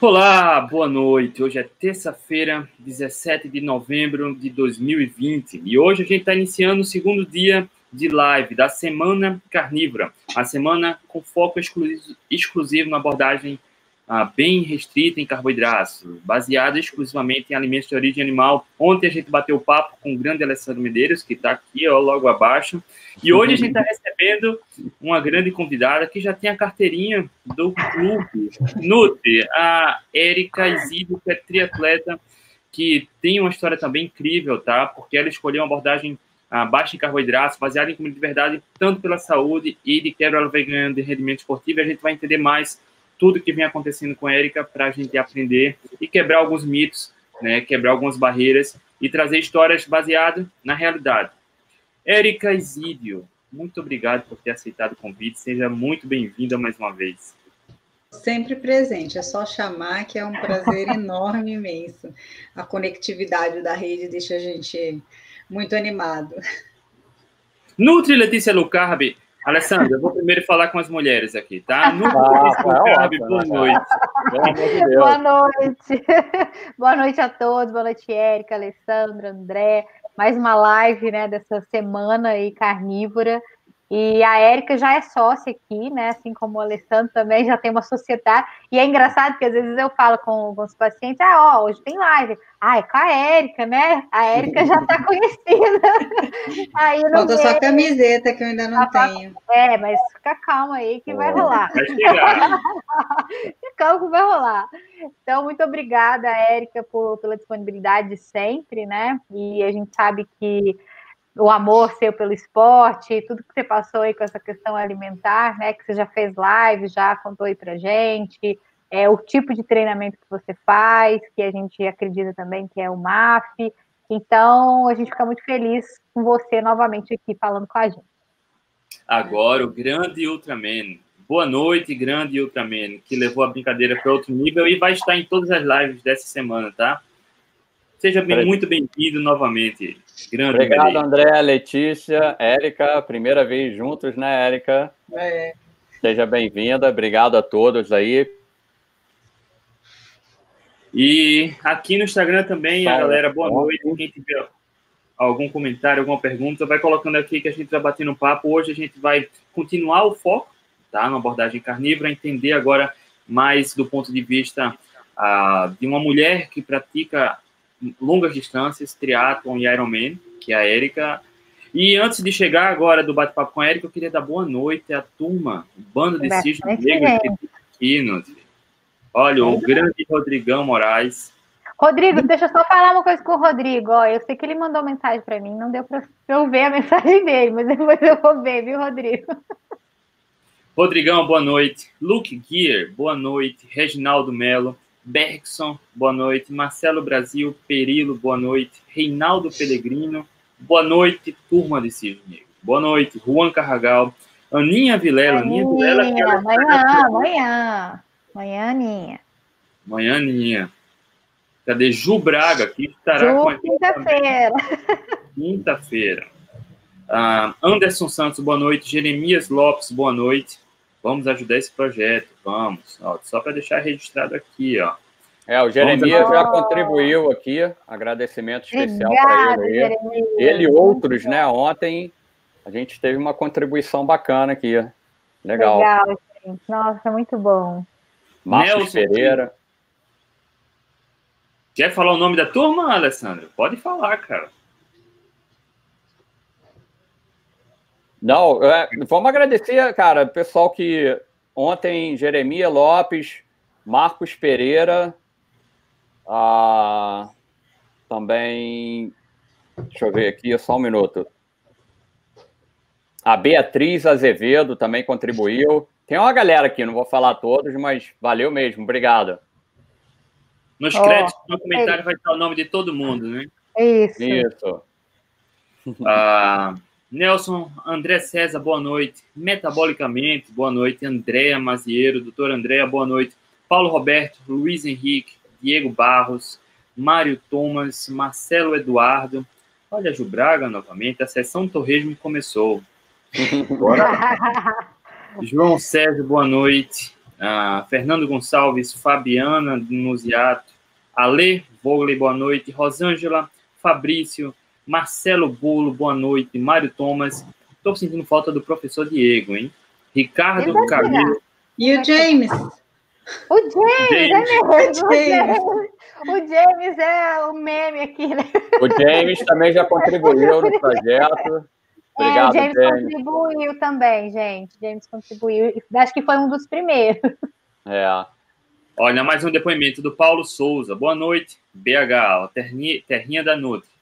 Olá, boa noite. Hoje é terça-feira, 17 de novembro de 2020 e hoje a gente está iniciando o segundo dia de live da Semana Carnívora, a semana com foco exclusivo na abordagem ah, bem restrita em carboidratos, baseada exclusivamente em alimentos de origem animal. Ontem a gente bateu papo com o grande Alessandro Medeiros, que está aqui ó, logo abaixo, e hoje a gente está recebendo uma grande convidada que já tem a carteirinha do clube Nutri, a Érica Isidio, que é triatleta, que tem uma história também incrível, tá? Porque ela escolheu uma abordagem ah, baixa em carboidratos, baseada em comida de verdade, tanto pela saúde e de quebra ela vai ganhando de rendimento esportivo, e a gente vai entender mais tudo que vem acontecendo com a Érica para a gente aprender e quebrar alguns mitos, né, quebrar algumas barreiras e trazer histórias baseadas na realidade. Érica Isídio, muito obrigado por ter aceitado o convite, seja muito bem-vinda mais uma vez. Sempre presente, é só chamar que é um prazer enorme, imenso. A conectividade da rede deixa a gente muito animado. Nutri Letícia Lucarbi, Alessandra, eu vou primeiro falar com as mulheres aqui, tá? No ah, tá boa noite. boa noite. boa noite a todos, boa noite, Érica, Alessandra, André. Mais uma live né, dessa semana aí carnívora. E a Érica já é sócia aqui, né? Assim como o Alessandro também já tem uma sociedade. E é engraçado porque às vezes eu falo com alguns pacientes, ah, ó, hoje tem live. Ah, é com a Érica, né? A Érica já está conhecida. aí Falta só a camiseta que eu ainda não tenho. É, mas fica calma aí que vai rolar. Vai chegar. fica calma que vai rolar. Então, muito obrigada, Érica, por, pela disponibilidade sempre, né? E a gente sabe que o amor seu pelo esporte, tudo que você passou aí com essa questão alimentar, né? Que você já fez live, já contou aí pra gente, é, o tipo de treinamento que você faz, que a gente acredita também que é o MAF. Então, a gente fica muito feliz com você novamente aqui falando com a gente. Agora, o grande Ultraman. Boa noite, grande Ultraman, que levou a brincadeira para outro nível e vai estar em todas as lives dessa semana, tá? Seja bem, muito bem-vindo novamente. Grande Obrigado, André, Letícia, Érica, primeira vez juntos, né, Érica? É. Seja bem-vinda, obrigado a todos aí. E aqui no Instagram também, a galera, boa noite. Quem tiver algum comentário, alguma pergunta, vai colocando aqui que a gente vai batendo um papo. Hoje a gente vai continuar o foco, tá? Na abordagem carnívora, entender agora mais do ponto de vista ah, de uma mulher que pratica longas distâncias, triatlon e Ironman, que é a Érica. E antes de chegar agora do bate-papo com a Érica, eu queria dar boa noite à turma, banda de cisne negro aqui no... Olha, o grande Rodrigão Moraes. Rodrigo, deixa eu só falar uma coisa com o Rodrigo. Ó, eu sei que ele mandou mensagem para mim, não deu para eu ver a mensagem dele, mas depois eu vou ver, viu, Rodrigo? Rodrigão, boa noite. Luke Gear, boa noite. Reginaldo Melo. Bergson, boa noite. Marcelo Brasil, Perilo, boa noite. Reinaldo Pellegrino, boa noite, turma de Cisne Boa noite, Juan Carragal. Aninha Vilela, Aninha, Aninha Vilela. Que amanhã, amanhã. Amanhã, Aninha. Amanhã, Aninha. Cadê Ju Braga, que estará Ju, com a gente Quinta-feira. Quinta-feira. Ah, Anderson Santos, boa noite. Jeremias Lopes, boa noite. Vamos ajudar esse projeto, vamos. Ó, só para deixar registrado aqui, ó. É, o Jeremias já contribuiu aqui, agradecimento especial para ele. Ele e outros, né? Ontem a gente teve uma contribuição bacana aqui. Legal. Legal, gente. Nossa, muito bom. Márcio Pereira. Quer falar o nome da turma, Alessandro? Pode falar, cara. Não, é, vamos agradecer, cara, o pessoal que ontem, Jeremias Lopes, Marcos Pereira, ah, também, deixa eu ver aqui, só um minuto. A Beatriz Azevedo também contribuiu. Tem uma galera aqui, não vou falar todos, mas valeu mesmo, obrigado. Nos créditos do comentário é. vai estar o nome de todo mundo, né? Isso. Isso. Ah, Nelson André César, boa noite. Metabolicamente, boa noite. Andréa Mazieiro, doutor Andréa, boa noite. Paulo Roberto, Luiz Henrique, Diego Barros, Mário Thomas, Marcelo Eduardo. Olha, Ju Braga novamente, a sessão Torresmo começou. Bora. João Sérgio, boa noite. Ah, Fernando Gonçalves, Fabiana Nuziato, Ale Vogler, boa noite. Rosângela, Fabrício, Marcelo Bolo, boa noite. Mário Thomas. Estou sentindo falta do professor Diego, hein? Ricardo Camilo. E o James? O James, James. é mesmo. O James. o James é o meme aqui, né? O James também já contribuiu no projeto. Obrigado, é, o James, James, contribuiu também, gente. James contribuiu. Acho que foi um dos primeiros. É. Olha, mais um depoimento do Paulo Souza. Boa noite, BH, terrinha, terrinha da Nutri.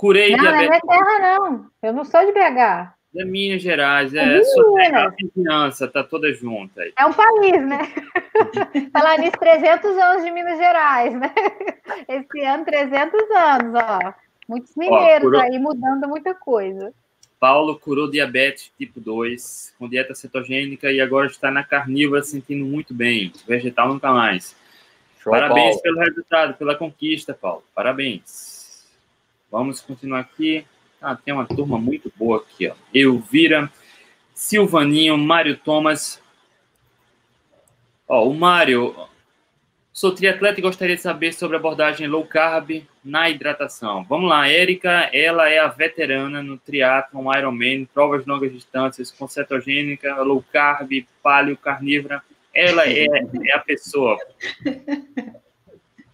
Curei não, diabetes. Não, é terra, não. Eu não sou de BH. É Minas Gerais, é, é sua terra, vizinhança, tá toda junta aí. É um país, né? Falar nisso, 300 anos de Minas Gerais, né? Esse ano, 300 anos, ó. Muitos mineiros ó, curou... aí mudando muita coisa. Paulo curou diabetes tipo 2 com dieta cetogênica e agora está na carnívora sentindo muito bem. Vegetal nunca mais. Show, Parabéns Paulo. pelo resultado, pela conquista, Paulo. Parabéns. Vamos continuar aqui. Ah, tem uma turma muito boa aqui, ó. Elvira, Silvaninho, Mário Thomas. Ó, o Mário, sou triatleta e gostaria de saber sobre abordagem low carb na hidratação. Vamos lá, Érica, ela é a veterana no triatlon, Ironman, provas longas distâncias, com cetogênica, low carb, paleo, carnívora. Ela é, é a pessoa.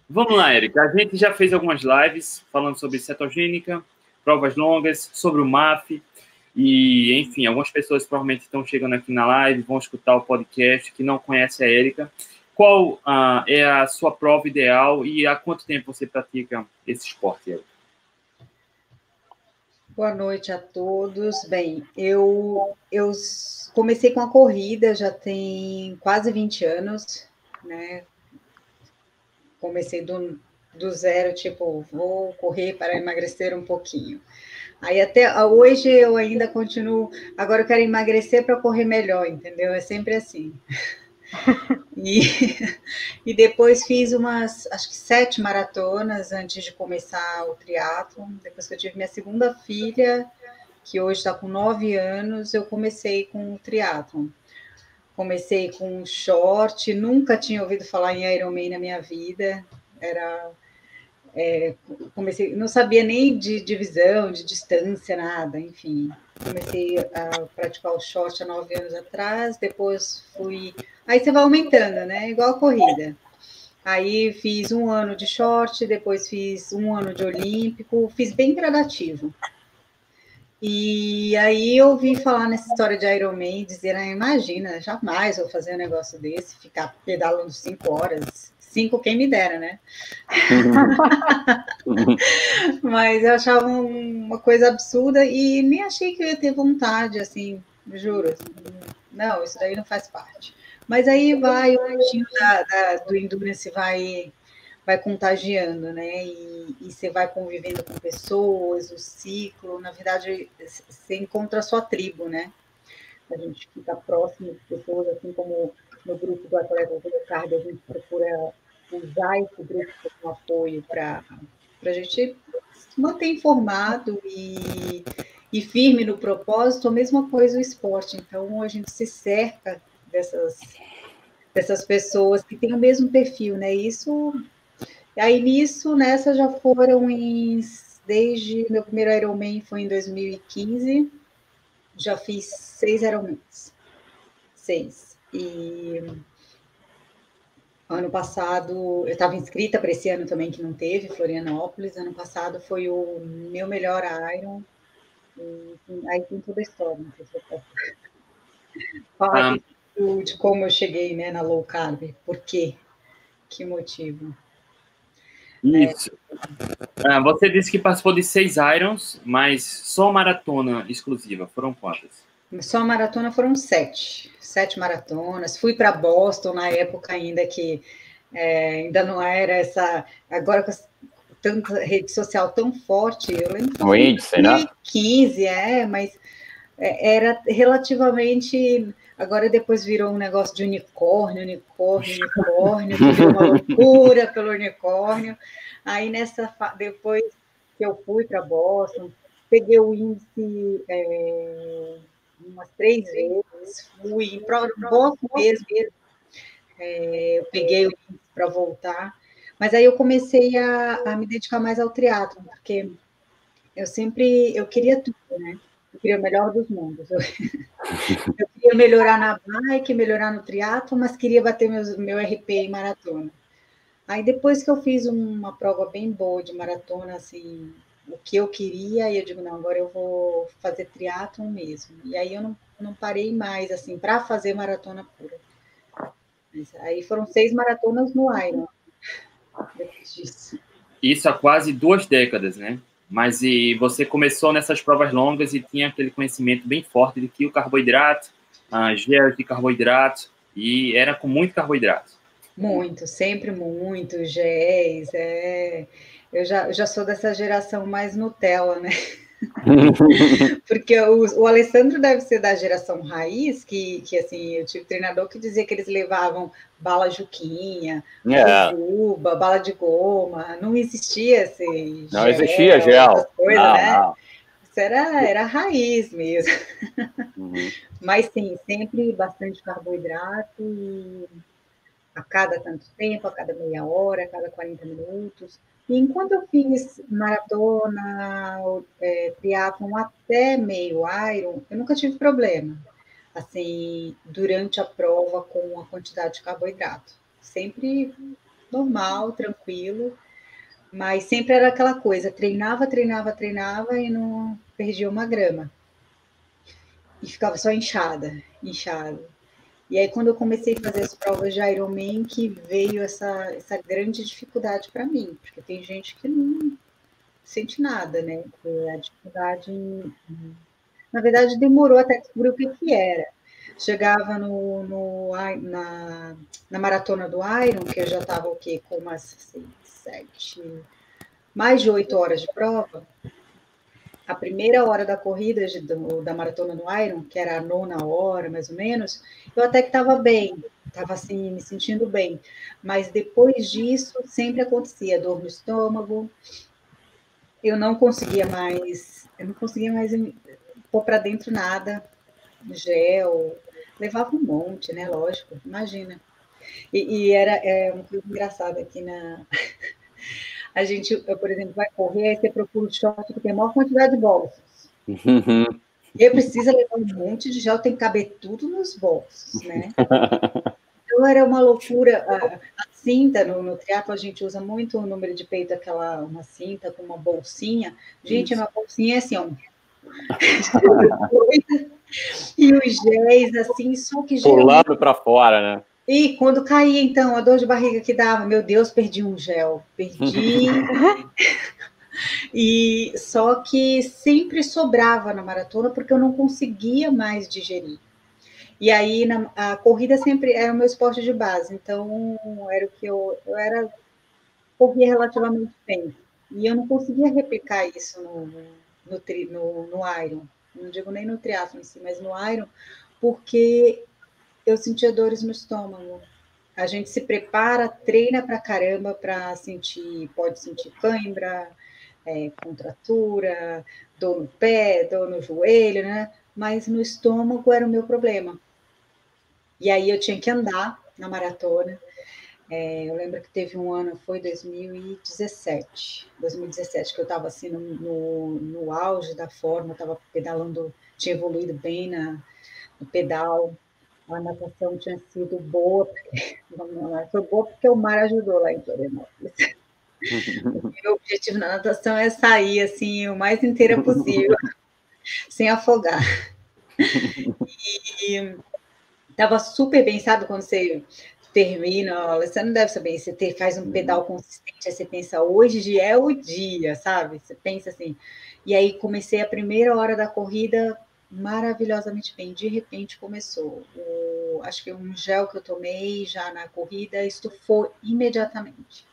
Vamos lá, Érica. A gente já fez algumas lives falando sobre cetogênica, provas longas, sobre o MAF. E, enfim, algumas pessoas provavelmente estão chegando aqui na live, vão escutar o podcast, que não conhece a Érica. Qual uh, é a sua prova ideal e há quanto tempo você pratica esse esporte, Érica? Boa noite a todos. Bem, eu, eu comecei com a corrida já tem quase 20 anos, né? Comecei do, do zero, tipo, vou correr para emagrecer um pouquinho. Aí até hoje eu ainda continuo, agora eu quero emagrecer para correr melhor, entendeu? É sempre assim. e, e depois fiz umas, acho que sete maratonas antes de começar o triatlo. Depois que eu tive minha segunda filha, que hoje está com nove anos, eu comecei com o triatlo. Comecei com short, nunca tinha ouvido falar em Ironman na minha vida. Era é, comecei, não sabia nem de divisão, de distância, nada, enfim. Comecei a praticar o short há nove anos atrás, depois fui. Aí você vai aumentando, né? Igual a corrida. Aí fiz um ano de short, depois fiz um ano de olímpico, fiz bem gradativo. E aí eu ouvi falar nessa história de Ironman, dizer, ah, imagina, jamais vou fazer um negócio desse, ficar pedalando cinco horas, cinco quem me dera, né? Mas eu achava uma coisa absurda e nem achei que eu ia ter vontade, assim, juro. Assim, não, isso daí não faz parte. Mas aí vai, o da, do endurance vai, vai contagiando, né? E, e você vai convivendo com pessoas, o ciclo, na verdade, você encontra a sua tribo, né? A gente fica próximo de pessoas, assim como no grupo do Atleta do Cardio, a gente procura usar esse grupo como apoio para a gente se manter informado e, e firme no propósito, a mesma coisa o esporte. Então, a gente se cerca dessas, dessas pessoas que têm o mesmo perfil, né? Isso. Aí nisso, nessa já foram em, desde meu primeiro Ironman foi em 2015, já fiz seis Ironmans, seis. E Ano passado, eu estava inscrita para esse ano também, que não teve, Florianópolis. Ano passado foi o meu melhor Iron. E, aí tem toda a história, não sei se eu posso falar ah. de, de como eu cheguei né, na low carb. Por quê? Que motivo? Isso. É... Ah, você disse que participou de seis Irons, mas só maratona exclusiva. Foram quantas? Só a maratona foram sete, sete maratonas. Fui para Boston na época ainda que é, ainda não era essa. Agora com tanta rede social tão forte, eu lembro 2015, né? é, mas é, era relativamente. Agora depois virou um negócio de unicórnio, unicórnio, unicórnio, uma loucura pelo unicórnio. Aí nessa depois que eu fui para Boston, peguei o índice. É, umas três vezes, fui para Boston mesmo, é, eu peguei o para voltar, mas aí eu comecei a, a me dedicar mais ao triatlo, porque eu sempre, eu queria tudo, né? Eu queria o melhor dos mundos. Eu, eu queria melhorar na bike, melhorar no triatlo, mas queria bater meus, meu RP em maratona. Aí depois que eu fiz uma prova bem boa de maratona, assim, o que eu queria, e eu digo, não, agora eu vou fazer triatlon mesmo. E aí eu não, não parei mais, assim, para fazer maratona pura. Aí foram seis maratonas no Iron. Isso há quase duas décadas, né? Mas e você começou nessas provas longas e tinha aquele conhecimento bem forte de que o carboidrato, a gel de carboidrato, e era com muito carboidrato. Muito, sempre muito, géis, é... Eu já, eu já sou dessa geração mais Nutella, né? Porque o, o, Alessandro deve ser da geração raiz, que, que assim, eu tive treinador que dizia que eles levavam bala juquinha, yeah. É. bala de goma, não existia assim. Não gel, existia gel. Coisas, não, né? Não. Isso era, era raiz mesmo. Uhum. Mas sim, sempre bastante carboidrato e a cada tanto tempo, a cada meia hora, a cada 40 minutos. E enquanto eu fiz maratona, é, triatlon até meio Iron, eu nunca tive problema, assim, durante a prova com a quantidade de carboidrato. Sempre normal, tranquilo, mas sempre era aquela coisa, treinava, treinava, treinava e não perdia uma grama. E ficava só inchada, inchada. E aí, quando eu comecei a fazer as provas de Ironman, que veio essa, essa grande dificuldade para mim, porque tem gente que não sente nada, né? A dificuldade, na verdade, demorou até descobrir o que, que era. Chegava no, no, na, na maratona do Iron, que eu já estava o quê? Com umas seis, sete, mais de oito horas de prova, a primeira hora da corrida de, do, da maratona do Iron, que era a nona hora, mais ou menos, eu até que estava bem, estava assim, me sentindo bem. Mas depois disso, sempre acontecia dor no estômago, eu não conseguia mais, eu não conseguia mais pôr para dentro nada, gel, levava um monte, né? Lógico, imagina. E, e era é, uma coisa engraçada aqui na a gente, eu, por exemplo, vai correr, aí você procura o short que tem a maior quantidade de bolsas. Uhum. Eu preciso levar um monte de gel, tem que caber tudo nos bolsos, né? Então era uma loucura. A, a cinta, no, no triatlo a gente usa muito o número de peito, aquela uma cinta com uma bolsinha. Gente, Isso. uma bolsinha é assim, ó. e os géis, assim, só que Pulando para fora, né? E quando caía, então, a dor de barriga que dava, meu Deus, perdi um gel, perdi. e só que sempre sobrava na maratona porque eu não conseguia mais digerir. E aí na, a corrida sempre era o meu esporte de base, então era o que eu, eu era corria relativamente bem. E eu não conseguia replicar isso no, no, no, no Iron, não digo nem no triatlo em si, mas no Iron, porque eu sentia dores no estômago. A gente se prepara, treina pra caramba para sentir, pode sentir cãibra, é, contratura, dor no pé, dor no joelho, né? Mas no estômago era o meu problema. E aí eu tinha que andar na maratona. É, eu lembro que teve um ano, foi 2017, 2017, que eu estava assim no, no, no, auge da forma, estava pedalando, tinha evoluído bem na, no pedal, a natação tinha sido boa, porque, foi boa porque o mar ajudou lá em Florianópolis. o meu objetivo na natação é sair assim o mais inteira possível, sem afogar. E estava super bem, sabe, quando você termina, você não deve saber, você ter, faz um pedal consistente, aí você pensa, hoje é o dia, sabe? Você pensa assim. E aí comecei a primeira hora da corrida maravilhosamente bem. De repente começou. O, acho que um gel que eu tomei já na corrida estufou imediatamente.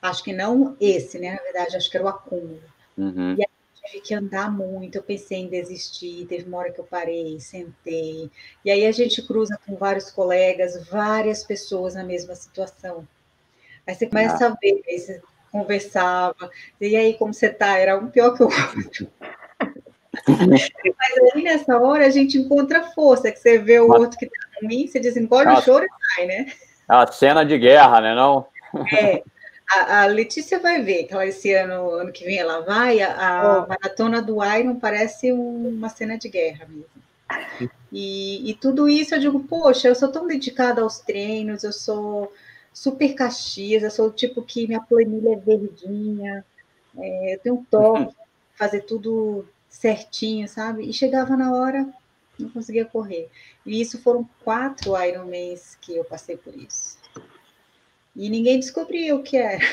Acho que não esse, né? Na verdade, acho que era o acúmulo. Uhum. E aí tive que andar muito. Eu pensei em desistir. Teve uma hora que eu parei, sentei. E aí a gente cruza com vários colegas, várias pessoas na mesma situação. Aí você começa ah. a ver, aí você conversava. E aí, como você tá? Era um pior que o outro. Mas aí nessa hora a gente encontra força, que você vê o outro que está ruim, você diz, engole o choro e sai, né? A cena de guerra, né, não? É. A, a, Letícia vai ver que ela esse ano, ano que vem ela vai, a, a maratona do Iron parece uma cena de guerra mesmo. E, e, tudo isso eu digo, poxa, eu sou tão dedicada aos treinos, eu sou super caxias, eu sou o tipo que minha planilha é verdinha, é, eu tenho um toque, fazer tudo certinho, sabe? E chegava na hora, não conseguia correr. E isso foram quatro Ironmans que eu passei por isso. E ninguém descobriu o que era.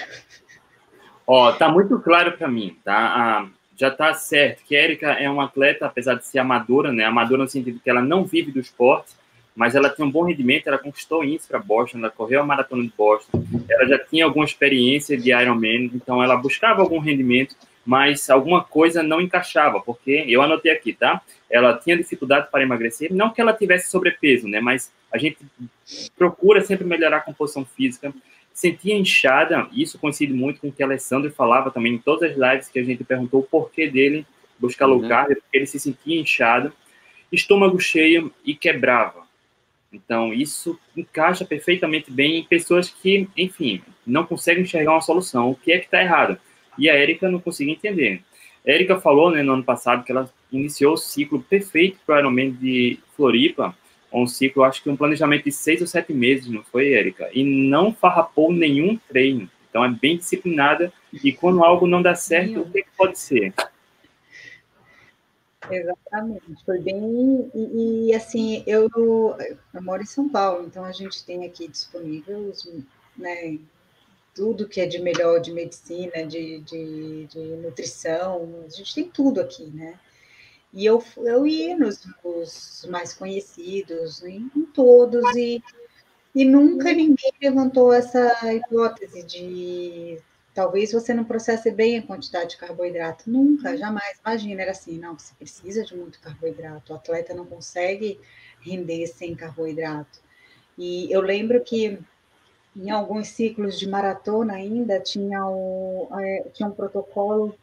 Ó, tá muito claro para mim, tá? Ah, já tá certo que a Erika é uma atleta, apesar de ser amadora, né? Amadora no sentido que ela não vive do esporte, mas ela tem um bom rendimento, ela conquistou índice para Boston, ela correu a maratona de Boston, ela já tinha alguma experiência de Ironman, então ela buscava algum rendimento, mas alguma coisa não encaixava, porque eu anotei aqui, tá? Ela tinha dificuldade para emagrecer, não que ela tivesse sobrepeso, né? Mas a gente procura sempre melhorar a composição física, sentia inchada, isso coincide muito com o que a Alessandro falava também em todas as lives que a gente perguntou o porquê dele buscar low uhum. carb, porque ele se sentia inchado, estômago cheio e quebrava. Então, isso encaixa perfeitamente bem em pessoas que, enfim, não conseguem enxergar uma solução. O que é que está errado? E a Érica não conseguia entender. Érica falou né, no ano passado que ela iniciou o ciclo perfeito para o Ironman de Floripa, um ciclo, acho que um planejamento de seis ou sete meses, não foi, Érica? E não farrapou nenhum treino. Então é bem disciplinada e quando algo não dá certo, o que, pode ser? Exatamente, foi bem. E, e, assim, eu, eu moro em São Paulo, então a gente tem aqui disponível né, tudo que é de melhor de medicina, de, de, de nutrição, a gente tem tudo aqui, né? E eu, eu ia nos, nos mais conhecidos, em, em todos, e, e nunca ninguém levantou essa hipótese de talvez você não processe bem a quantidade de carboidrato. Nunca, jamais. Imagina, era assim, não, você precisa de muito carboidrato, o atleta não consegue render sem carboidrato. E eu lembro que em alguns ciclos de maratona ainda tinha, o, é, tinha um protocolo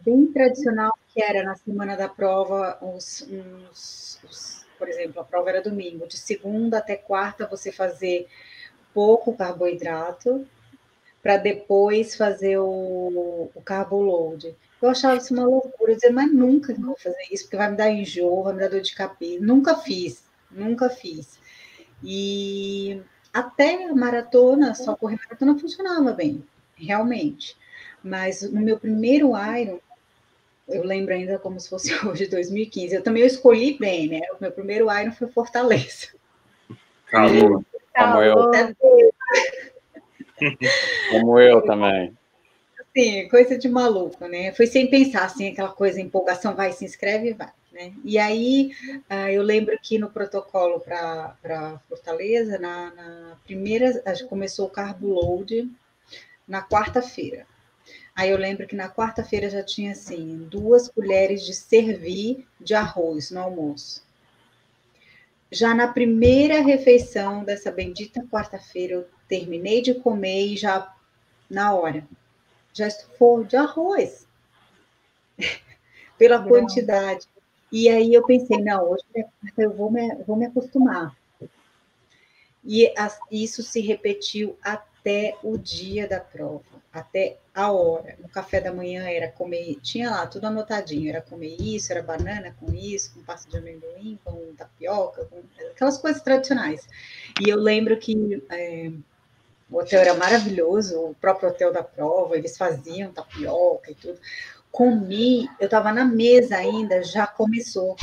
bem tradicional que era na semana da prova, os, os, por exemplo, a prova era domingo, de segunda até quarta você fazer pouco carboidrato para depois fazer o, o carbo load. Eu achava isso uma loucura, eu dizia, mas nunca vou fazer isso, porque vai me dar enjoo, vai me dar dor de cabeça. Nunca fiz, nunca fiz. E até a maratona, só correr maratona funcionava bem, realmente. Mas no meu primeiro Iron, eu lembro ainda como se fosse hoje, 2015. Eu também escolhi bem, né? O meu primeiro Iron foi Fortaleza. Calor. Como eu. como eu também. Sim, coisa de maluco, né? Foi sem pensar, assim, aquela coisa, empolgação, vai, se inscreve e vai. Né? E aí, uh, eu lembro que no protocolo para Fortaleza, na, na primeira, começou o carbo load na quarta-feira. Aí eu lembro que na quarta-feira já tinha assim, duas colheres de servir de arroz no almoço. Já na primeira refeição dessa bendita quarta-feira, eu terminei de comer e já na hora já estufou de arroz. Pela quantidade. E aí eu pensei, não, hoje eu vou me, vou me acostumar. E isso se repetiu até o dia da prova até a hora. No café da manhã era comer, tinha lá tudo anotadinho, era comer isso, era banana com isso, com pasta de amendoim, com tapioca, com aquelas coisas tradicionais. E eu lembro que é, o hotel era maravilhoso, o próprio hotel da prova, eles faziam tapioca e tudo. Comi, eu estava na mesa ainda, já começou,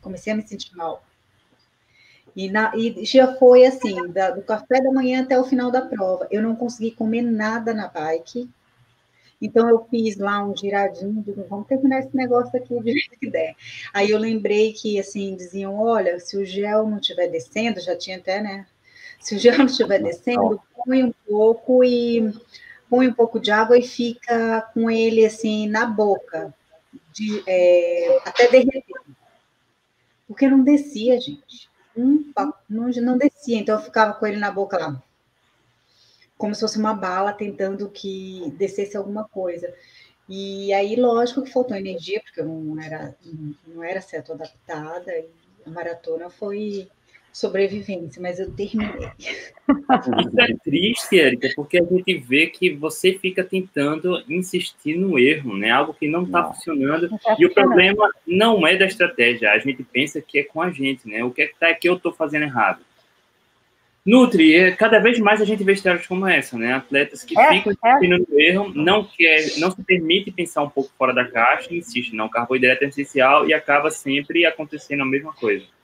comecei a me sentir mal. E, na, e, já foi assim, da, do café da manhã até o final da prova. Eu não consegui comer nada na bike. Então eu fiz lá um giradinho, digo, vamos terminar esse negócio aqui de jeito que der. Aí eu lembrei que assim diziam, olha, se o gel não estiver descendo, já tinha até, né? Se o gel não estiver descendo, põe um pouco e põe um pouco de água e fica com ele assim na boca, de, é, até derreter. Porque não descia, gente um não, não descia, então eu ficava com ele na boca lá, como se fosse uma bala tentando que descesse alguma coisa. E aí, lógico que faltou energia, porque eu não era, não era certo adaptada, e a maratona foi sobrevivência, mas eu terminei. Isso é triste, Érica, porque a gente vê que você fica tentando insistir no erro, né? Algo que não está funcionando. Não tá e o problema não é da estratégia. A gente pensa que é com a gente, né? O que é que, tá, que eu estou fazendo errado? Nutri, é, cada vez mais a gente vê histórias como essa, né? Atletas que é, ficam é. insistindo no erro, não quer, não se permite pensar um pouco fora da caixa, insiste, não, carboidrato é essencial e acaba sempre acontecendo a mesma coisa.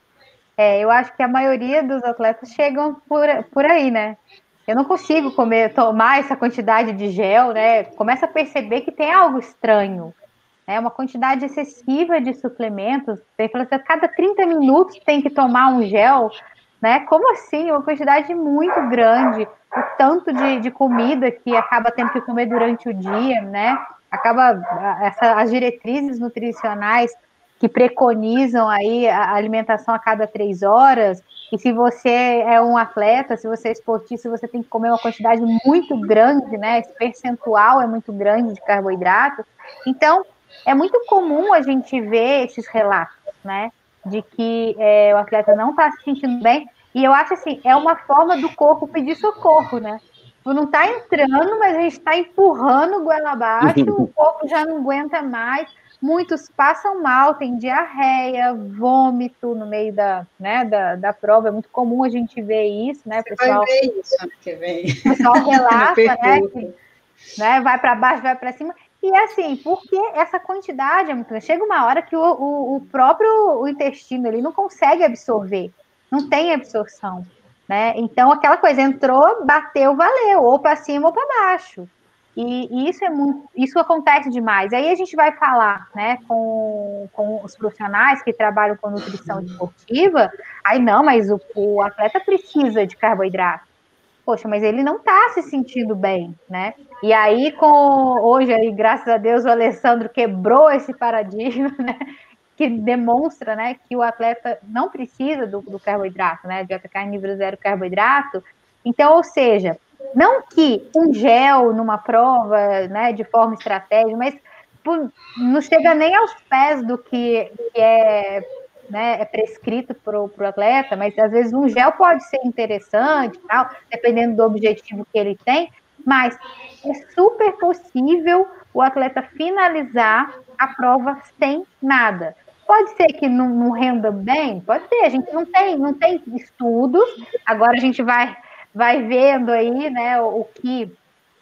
É, eu acho que a maioria dos atletas chegam por, por aí, né? Eu não consigo comer, tomar essa quantidade de gel, né? Começa a perceber que tem algo estranho. É né? uma quantidade excessiva de suplementos. Tem que assim, cada 30 minutos tem que tomar um gel, né? Como assim? Uma quantidade muito grande. O tanto de, de comida que acaba tendo que comer durante o dia, né? Acaba essa, as diretrizes nutricionais que preconizam aí a alimentação a cada três horas, e se você é um atleta, se você é esportista, você tem que comer uma quantidade muito grande, né? Esse percentual é muito grande de carboidrato. Então, é muito comum a gente ver esses relatos, né? De que é, o atleta não está se sentindo bem, e eu acho assim, é uma forma do corpo pedir socorro, né? Não está entrando, mas a gente está empurrando goela abaixo, o corpo já não aguenta mais muitos passam mal, tem diarreia, vômito no meio da, né, da, da prova, é muito comum a gente ver isso, né, Você pessoal? Vai ver isso ano que vem. O pessoal relata, né, que, né, vai para baixo, vai para cima, e assim, porque essa quantidade é muito chega uma hora que o, o, o próprio o intestino ele não consegue absorver, não tem absorção, né, então aquela coisa, entrou, bateu, valeu, ou para cima ou para baixo, e, e, isso é muito, isso acontece demais. Aí a gente vai falar, né, com, com os profissionais que trabalham com nutrição esportiva. Aí não, mas o, o atleta precisa de carboidrato. Poxa, mas ele não está se sentindo bem, né? E aí, com hoje, aí, graças a Deus, o Alessandro quebrou esse paradigma, né? Que demonstra, né, que o atleta não precisa do, do carboidrato, né? Dieta carnívoro zero carboidrato. Então, ou seja, não que um gel numa prova, né, de forma estratégica, mas por, não chega nem aos pés do que, que é, né, é prescrito para o atleta, mas às vezes um gel pode ser interessante, tal, dependendo do objetivo que ele tem, mas é super possível o atleta finalizar a prova sem nada. Pode ser que não, não renda bem, pode ser, a gente não tem, não tem estudos, agora a gente vai vai vendo aí, né, o, o que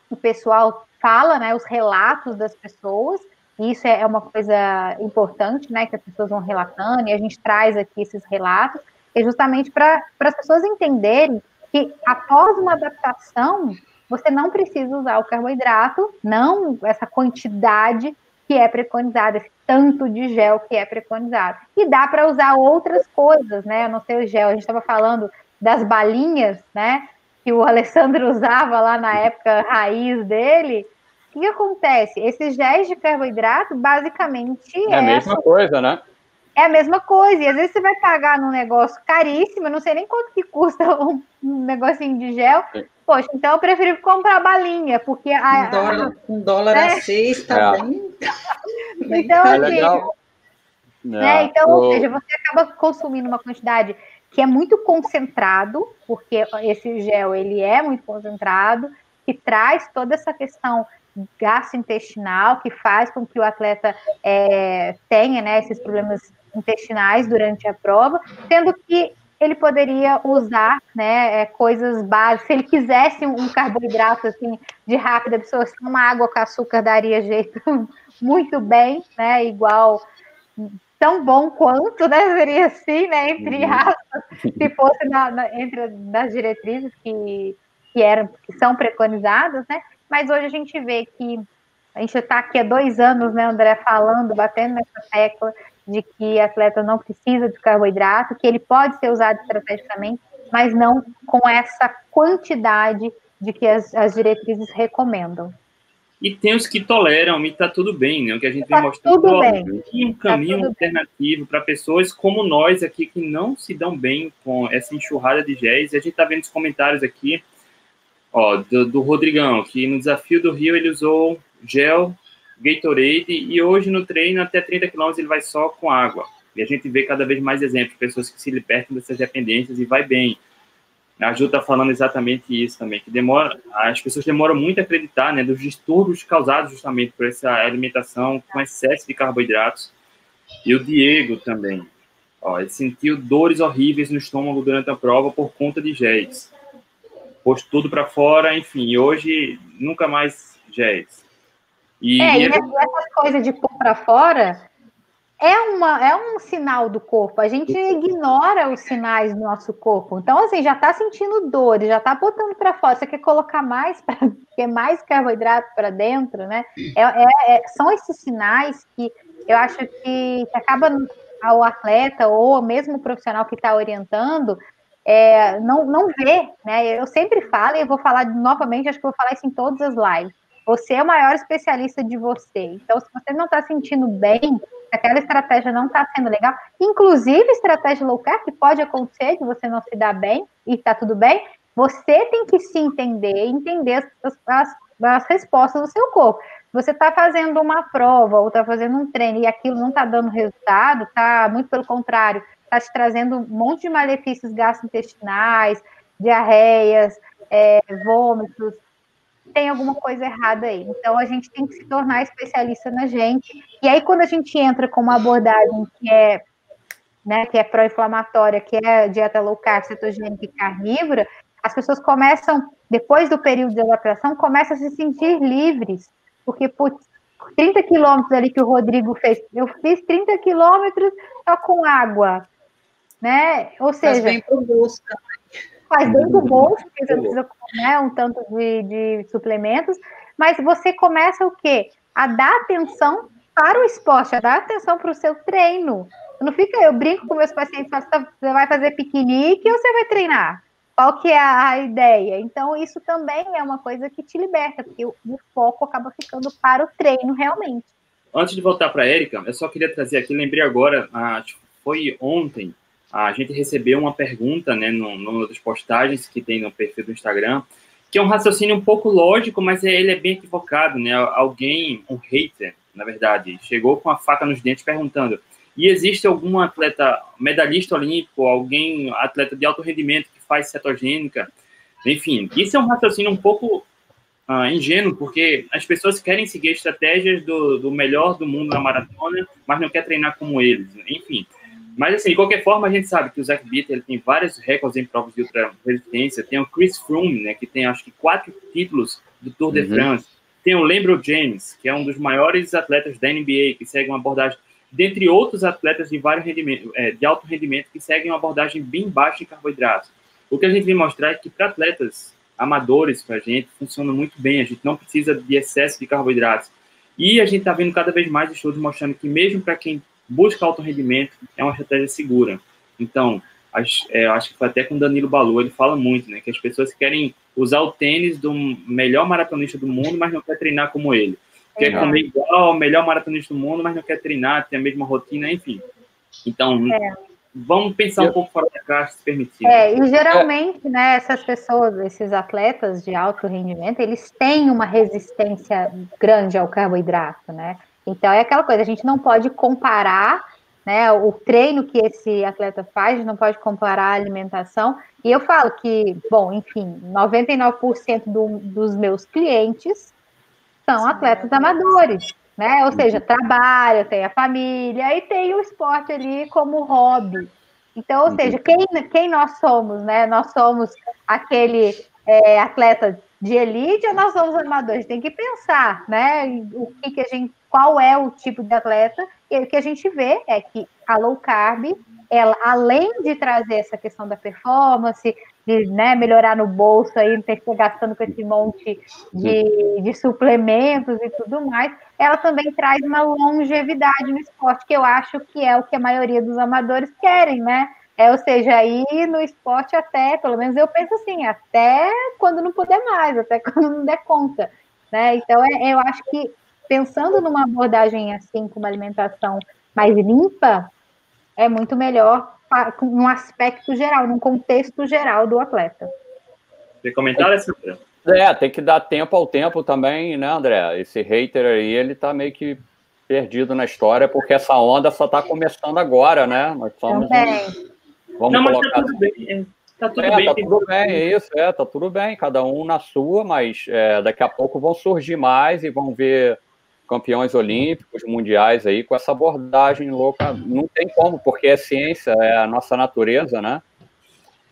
o pessoal fala, né, os relatos das pessoas, e isso é, é uma coisa importante, né, que as pessoas vão relatando, e a gente traz aqui esses relatos, é justamente para as pessoas entenderem que após uma adaptação, você não precisa usar o carboidrato, não essa quantidade que é preconizada, esse tanto de gel que é preconizado. E dá para usar outras coisas, né? A não ser o gel. A gente estava falando das balinhas, né? Que o Alessandro usava lá na época raiz dele, o que acontece? Esses géis de carboidrato, basicamente. É, é a mesma coisa, né? É a mesma coisa. E às vezes você vai pagar num negócio caríssimo, não sei nem quanto que custa um, um negocinho de gel. Poxa, então eu prefiro comprar balinha, porque a. Um dólar, um dólar é. a seis tá é. bem. então, é assim. Né? Então, ou seja, você acaba consumindo uma quantidade que é muito concentrado, porque esse gel ele é muito concentrado, que traz toda essa questão gastrointestinal, que faz com que o atleta é, tenha né, esses problemas intestinais durante a prova, sendo que ele poderia usar né, é, coisas básicas. Se ele quisesse um carboidrato assim, de rápida absorção, uma água com açúcar daria jeito muito bem, né? Igual tão bom quanto, né? Seria assim, né? Entre uhum. aspas, se fosse na, na, entre das diretrizes que, que eram, que são preconizadas, né? Mas hoje a gente vê que a gente está aqui há dois anos, né, André, falando, batendo nessa tecla de que atleta não precisa de carboidrato, que ele pode ser usado estrategicamente, mas não com essa quantidade de que as, as diretrizes recomendam. E tem os que toleram e tá tudo bem, né? O que a gente tá vem mostrando aqui um tá caminho tá alternativo para pessoas como nós aqui que não se dão bem com essa enxurrada de géis. E a gente tá vendo os comentários aqui, ó, do, do Rodrigão, que no desafio do Rio ele usou gel, Gatorade e hoje no treino até 30 km ele vai só com água. E a gente vê cada vez mais exemplos, pessoas que se libertam dessas dependências e vai bem. A Ju está falando exatamente isso também, que demora, as pessoas demoram muito a acreditar, né, dos distúrbios causados justamente por essa alimentação com excesso de carboidratos. E o Diego também, ó, ele sentiu dores horríveis no estômago durante a prova por conta de géis. Pôs tudo para fora, enfim, e hoje nunca mais géis. E, é, e essas coisas de pôr para fora, é, uma, é um sinal do corpo. A gente ignora os sinais do nosso corpo. Então, assim, já está sentindo dor, já está botando para fora. Você quer colocar mais, pra, quer mais carboidrato para dentro, né? É, é, é, são esses sinais que eu acho que, que acaba o atleta ou mesmo o profissional que está orientando é, não, não vê, né? Eu sempre falo e eu vou falar novamente, acho que vou falar isso em todas as lives. Você é o maior especialista de você. Então, se você não está sentindo bem, aquela estratégia não está sendo legal, inclusive estratégia low carb, que pode acontecer de você não se dar bem e está tudo bem, você tem que se entender, entender as, as, as respostas do seu corpo. Você está fazendo uma prova ou está fazendo um treino e aquilo não está dando resultado, tá muito pelo contrário, está te trazendo um monte de malefícios gastrointestinais, diarreias, é, vômitos, tem alguma coisa errada aí. Então a gente tem que se tornar especialista na gente. E aí quando a gente entra com uma abordagem que é, né, que é pró-inflamatória, que é dieta low carb, cetogênica e carnívora, as pessoas começam depois do período de adaptação, começam a se sentir livres, porque putz, 30 quilômetros ali que o Rodrigo fez, eu fiz 30 quilômetros só com água, né? Ou seja, Mas bem pro gosto faz dentro do bolso, porque você precisa né, um tanto de, de suplementos, mas você começa o quê? A dar atenção para o esporte, a dar atenção para o seu treino. Não fica, eu brinco com meus pacientes, você vai fazer piquenique ou você vai treinar? Qual que é a ideia? Então, isso também é uma coisa que te liberta, porque o, o foco acaba ficando para o treino realmente. Antes de voltar para a Érica, eu só queria trazer aqui, lembrei agora, ah, foi ontem, a gente recebeu uma pergunta, né, no, numa das postagens que tem no perfil do Instagram, que é um raciocínio um pouco lógico, mas ele é bem equivocado, né? Alguém, um hater, na verdade, chegou com a faca nos dentes perguntando: e existe algum atleta medalhista olímpico, alguém atleta de alto rendimento que faz cetogênica? Enfim, isso é um raciocínio um pouco uh, ingênuo, porque as pessoas querem seguir estratégias do, do melhor do mundo na maratona, mas não quer treinar como eles. Enfim, mas, assim, de qualquer forma, a gente sabe que o Zach Bitter ele tem vários recordes em provas de ultra resistência. Tem o Chris Froome, né, que tem, acho que, quatro títulos do Tour de uhum. France. Tem o Lembro James, que é um dos maiores atletas da NBA, que segue uma abordagem, dentre outros atletas de, vários rendimento, é, de alto rendimento, que seguem uma abordagem bem baixa em carboidratos. O que a gente vem mostrar é que para atletas amadores, para a gente, funciona muito bem. A gente não precisa de excesso de carboidratos. E a gente está vendo cada vez mais estudos mostrando que mesmo para quem busca alto rendimento, é uma estratégia segura. Então, acho, é, acho que foi até com Danilo Balu, ele fala muito, né, que as pessoas querem usar o tênis do melhor maratonista do mundo, mas não quer treinar como ele. Quer comer igual ao melhor maratonista do mundo, mas não quer treinar, tem a mesma rotina, enfim. Então, é. vamos pensar um pouco fora da caixa, se permitir. É, e geralmente, né, essas pessoas, esses atletas de alto rendimento, eles têm uma resistência grande ao carboidrato, né? Então, é aquela coisa, a gente não pode comparar né, o treino que esse atleta faz, a gente não pode comparar a alimentação. E eu falo que, bom, enfim, 99% do, dos meus clientes são atletas amadores, né? Ou seja, trabalham, tem a família e tem o esporte ali como hobby. Então, ou seja, quem, quem nós somos, né? Nós somos aquele é, atleta de elite ou nós somos amadores? Tem que pensar, né? O que, que a gente qual é o tipo de atleta, e o que a gente vê é que a low carb, ela, além de trazer essa questão da performance, de né, melhorar no bolso aí, não ter que ficar gastando com esse monte de, de suplementos e tudo mais, ela também traz uma longevidade no esporte, que eu acho que é o que a maioria dos amadores querem, né? É, ou seja, aí no esporte até, pelo menos eu penso assim, até quando não puder mais, até quando não der conta. Né? Então, é, eu acho que pensando numa abordagem assim, com uma alimentação mais limpa, é muito melhor num aspecto geral, num contexto geral do atleta. Tem comentário, Sandra? É, tem que dar tempo ao tempo também, né, André? Esse hater aí, ele tá meio que perdido na história, porque essa onda só está começando agora, né? Nós somos. Também. Vamos Não, colocar. Tá tudo bem. É, tá tudo é, bem. Tá tudo bem, é isso, é, tá tudo bem, cada um na sua, mas é, daqui a pouco vão surgir mais e vão ver campeões olímpicos, mundiais aí, com essa abordagem louca. Não tem como, porque é ciência, é a nossa natureza, né?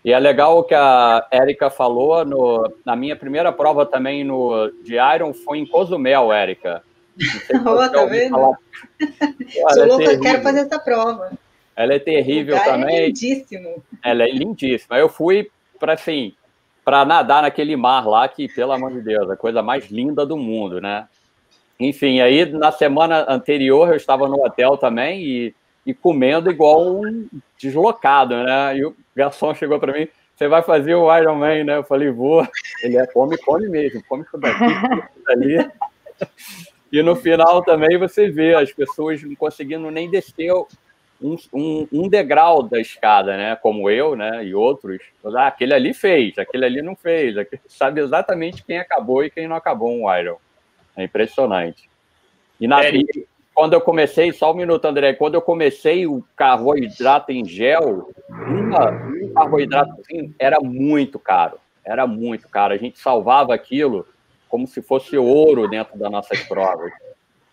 E é legal o que a Érica falou no, na minha primeira prova também no, de Iron foi em Cozumel, Érica. Olha, tá vendo? Sou é louca, quero fazer essa prova. Ela é terrível é também. É lindíssimo. Ela é lindíssima. Eu fui para assim, para nadar naquele mar lá que, pelo amor de Deus, a coisa mais linda do mundo, né? Enfim, aí na semana anterior eu estava no hotel também e, e comendo igual um deslocado, né? E o garçom chegou para mim, você vai fazer o Iron Man, né? Eu falei, vou. Ele é come, come mesmo, come tudo aqui, tudo ali. E no final também você vê as pessoas não conseguindo nem descer um, um, um, degrau da escada, né? Como eu, né? E outros. Ah, aquele ali fez, aquele ali não fez. Aquele... Sabe exatamente quem acabou e quem não acabou um Iron. É impressionante. E, na, é, e quando eu comecei, só um minuto, André, quando eu comecei o carboidrato em gel, uma, um carboidrato assim, era muito caro. Era muito caro. A gente salvava aquilo como se fosse ouro dentro das nossas provas.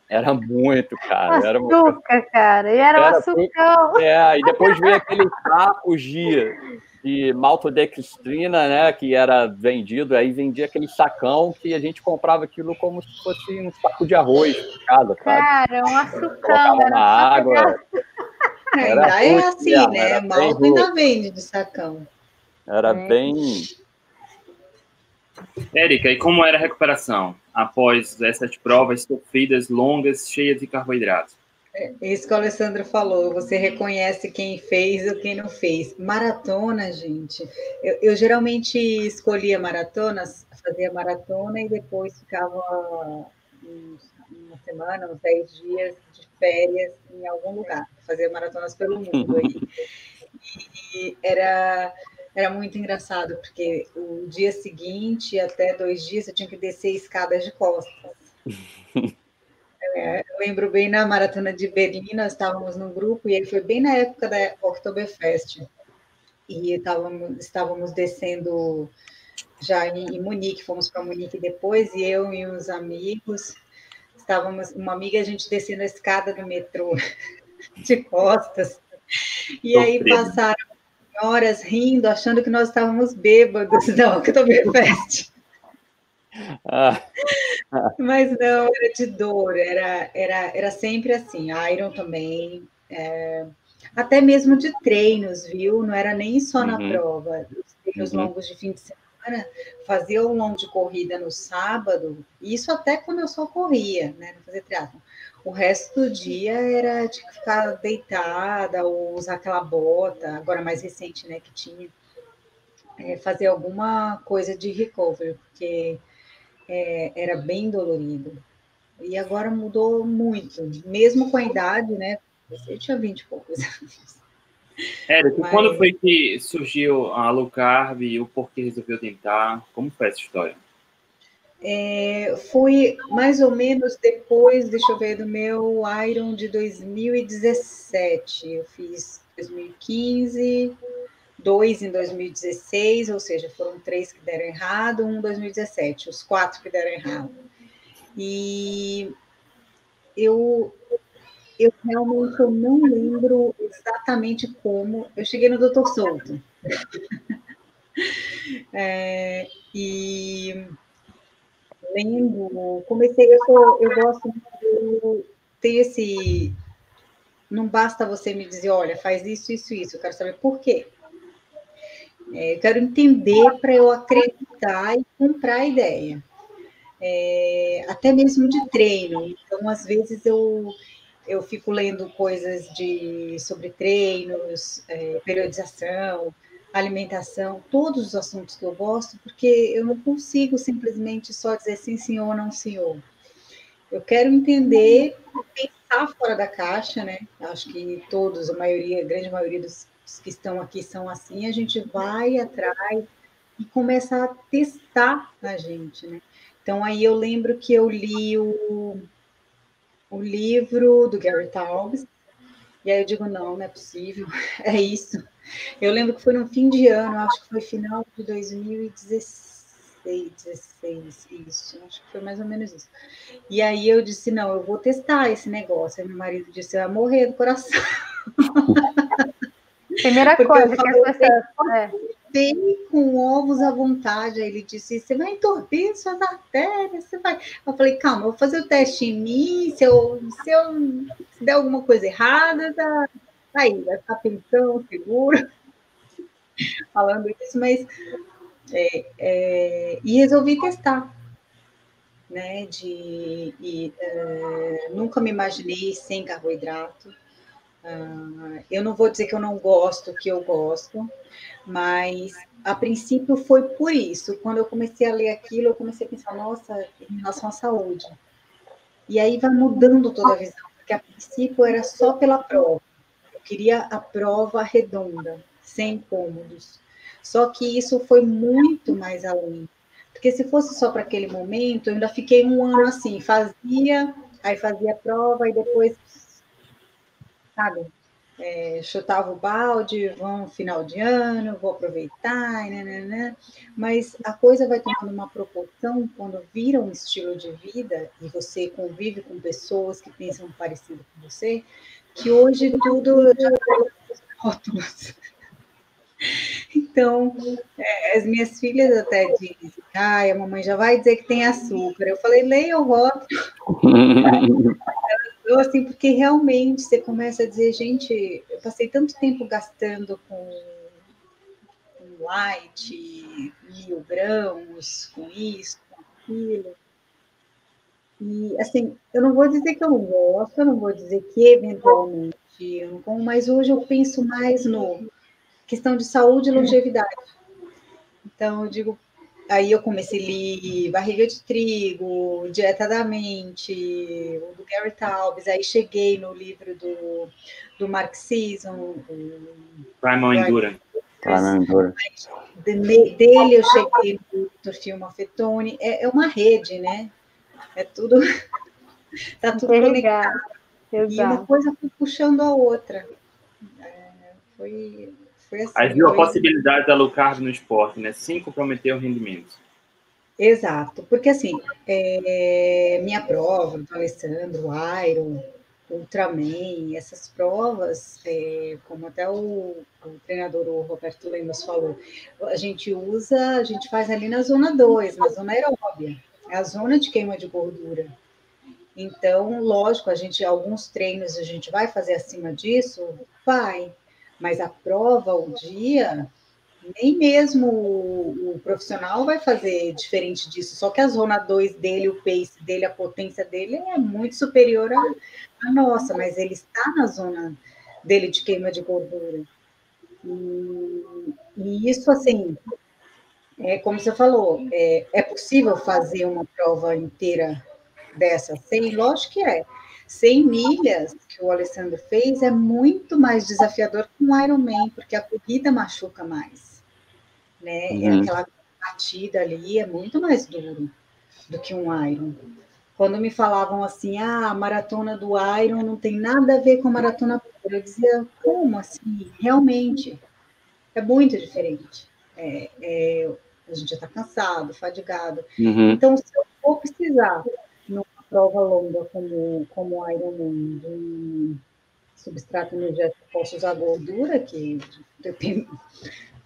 Era muito caro. Açúcar, era uma... cara. E era, era um açúcar. É, e depois veio aquele saco de, de maltodextrina, né, que era vendido, aí vendia aquele sacão que a gente comprava aquilo como se fosse um saco de arroz de casa, sabe? Cara, um açucão. Era na água. Era ainda é assim, né? Malto ainda vende de sacão. Era é. bem Érica, e como era a recuperação após essas provas sofridas, longas, cheias de carboidratos? É isso que o Alessandro falou, você reconhece quem fez ou quem não fez. Maratona, gente. Eu, eu geralmente escolhia maratonas, fazia maratona e depois ficava uns, uma semana, uns 10 dias de férias em algum lugar. Fazia maratonas pelo mundo. aí. e era era muito engraçado, porque o dia seguinte, até dois dias, eu tinha que descer escadas de costas. É, eu lembro bem na maratona de Berlim, nós estávamos num grupo, e aí foi bem na época da Oktoberfest. E estávamos, estávamos descendo já em, em Munique, fomos para Munique depois, e eu e uns amigos, estávamos, uma amiga, a gente descendo a escada do metrô de costas. E aí passaram senhoras rindo, achando que nós estávamos bêbados da Oktoberfest. Ah. Mas não, era de dor, era, era, era sempre assim. Iron também, é, até mesmo de treinos, viu? Não era nem só na uhum. prova. Os treinos uhum. longos de fim de semana, fazia o longo de corrida no sábado, isso até quando eu só corria, né? Não fazia triatlon. O resto do dia era de ficar deitada ou usar aquela bota, agora mais recente, né, que tinha. É, fazer alguma coisa de recovery, porque é, era bem dolorido. E agora mudou muito, mesmo com a idade, né? Você tinha 20 e poucos anos. Érico, Mas... quando foi que surgiu a low carb e o porquê resolveu tentar? Como foi essa história? É, foi mais ou menos depois, deixa eu ver, do meu Iron de 2017. Eu fiz 2015, dois em 2016, ou seja, foram três que deram errado, um em 2017, os quatro que deram errado. E eu, eu realmente eu não lembro exatamente como. Eu cheguei no Doutor Souto. é, e lendo, comecei, eu, sou, eu gosto de ter esse. Não basta você me dizer, olha, faz isso, isso, isso. Eu quero saber por quê. É, eu quero entender para eu acreditar e comprar a ideia. É, até mesmo de treino. Então, às vezes, eu, eu fico lendo coisas de, sobre treinos, é, periodização, alimentação, todos os assuntos que eu gosto, porque eu não consigo simplesmente só dizer sim, senhor, não, senhor. Eu quero entender, pensar fora da caixa, né? Acho que todos, a maioria, a grande maioria dos que estão aqui são assim. A gente vai atrás e começa a testar a gente, né? Então, aí eu lembro que eu li o, o livro do Gary Taubes. E aí eu digo, não, não é possível, é isso. Eu lembro que foi no fim de ano, acho que foi final de 2016, 16, isso, acho que foi mais ou menos isso. E aí eu disse, não, eu vou testar esse negócio. Aí meu marido disse, você vai morrer do coração. Primeira Porque coisa que as pessoas... É bem com ovos à vontade. Aí ele disse: você vai entorpir suas artérias, você vai. Eu falei, calma, eu vou fazer o teste em mim. Se eu, se eu se der alguma coisa errada, tá, aí, vai ficar pensão, seguro. Falando isso, mas é, é, e resolvi testar. Né, de e, é, nunca me imaginei sem carboidrato. Uh, eu não vou dizer que eu não gosto, que eu gosto, mas a princípio foi por isso. Quando eu comecei a ler aquilo, eu comecei a pensar, nossa, em relação à saúde. E aí vai mudando toda a visão, porque a princípio era só pela prova. Queria a prova redonda, sem incômodos. Só que isso foi muito mais além. Porque se fosse só para aquele momento, eu ainda fiquei um ano assim, fazia, aí fazia a prova, e depois, sabe, é, chutava o balde, vão final de ano, vou aproveitar, né, mas a coisa vai tomando uma proporção quando vira um estilo de vida e você convive com pessoas que pensam parecido com você, que hoje tudo já rótulos. Então, é, as minhas filhas até dizem, ai, a mamãe já vai dizer que tem açúcar. Eu falei, leia o rótulo. Eu, assim, porque realmente você começa a dizer, gente, eu passei tanto tempo gastando com, com light, mil grãos, com isso, com aquilo. E, assim, eu não vou dizer que eu não gosto, eu não vou dizer que eventualmente eu não como, mas hoje eu penso mais no questão de saúde e longevidade. Então, eu digo, Aí eu comecei a ler Barriga de Trigo, Dieta da Mente, o do Gary Taubes, aí cheguei no livro do, do marxismo. Primal Endurance. Dele eu cheguei no, no filme Afetone. É, é uma rede, né? É tudo... Está tudo conectado. Exato. E uma coisa foi puxando a outra. É, foi foi assim, Aí viu foi... a possibilidade da low carb no esporte, né? Sem comprometer o rendimento. Exato, porque assim, é, minha prova, do Alessandro, Iron, Ultraman, essas provas, é, como até o, o, treinador o Roberto Lemos falou, a gente usa, a gente faz ali na zona 2, na zona aeróbia, é a zona de queima de gordura. Então, lógico, a gente, alguns treinos a gente vai fazer acima disso, vai, mas a prova, o dia, nem mesmo o, o, profissional vai fazer diferente disso, só que a zona 2 dele, o pace dele, a potência dele é muito superior à, à nossa, mas ele está na zona dele de queima de gordura. E, e isso, assim, é como você falou, é, é possível fazer uma prova inteira dessa sem? Lógico que é. 100 milhas que o Alessandro fez é muito mais desafiador que um Ironman, porque a corrida machuca mais. Né? Uhum. Aquela batida ali é muito mais duro do que um Iron. Quando me falavam assim, ah, a maratona do Iron não tem nada a ver com a maratona pura, eu dizia, como assim? Realmente, é muito diferente. É, é, a gente já está cansado, fadigado. Uhum. Então, se eu for precisar prova longa como, como Ironman de substrato energético posso usar gordura, que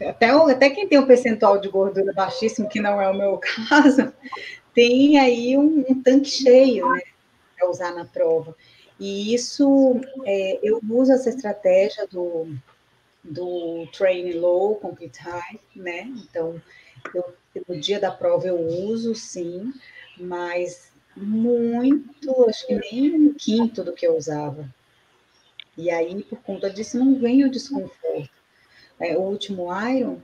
até, até quem tem um percentual de gordura baixíssimo, que não é o meu caso, tem aí um, um tanque cheio, né, para usar na prova. E isso, é, eu uso essa estratégia do, do Train Low, Complete High, né, então, eu, no dia da prova eu uso, sim, mas muito, acho que nem um quinto do que eu usava. E aí, por conta disso, não vem o desconforto. É, o último Iron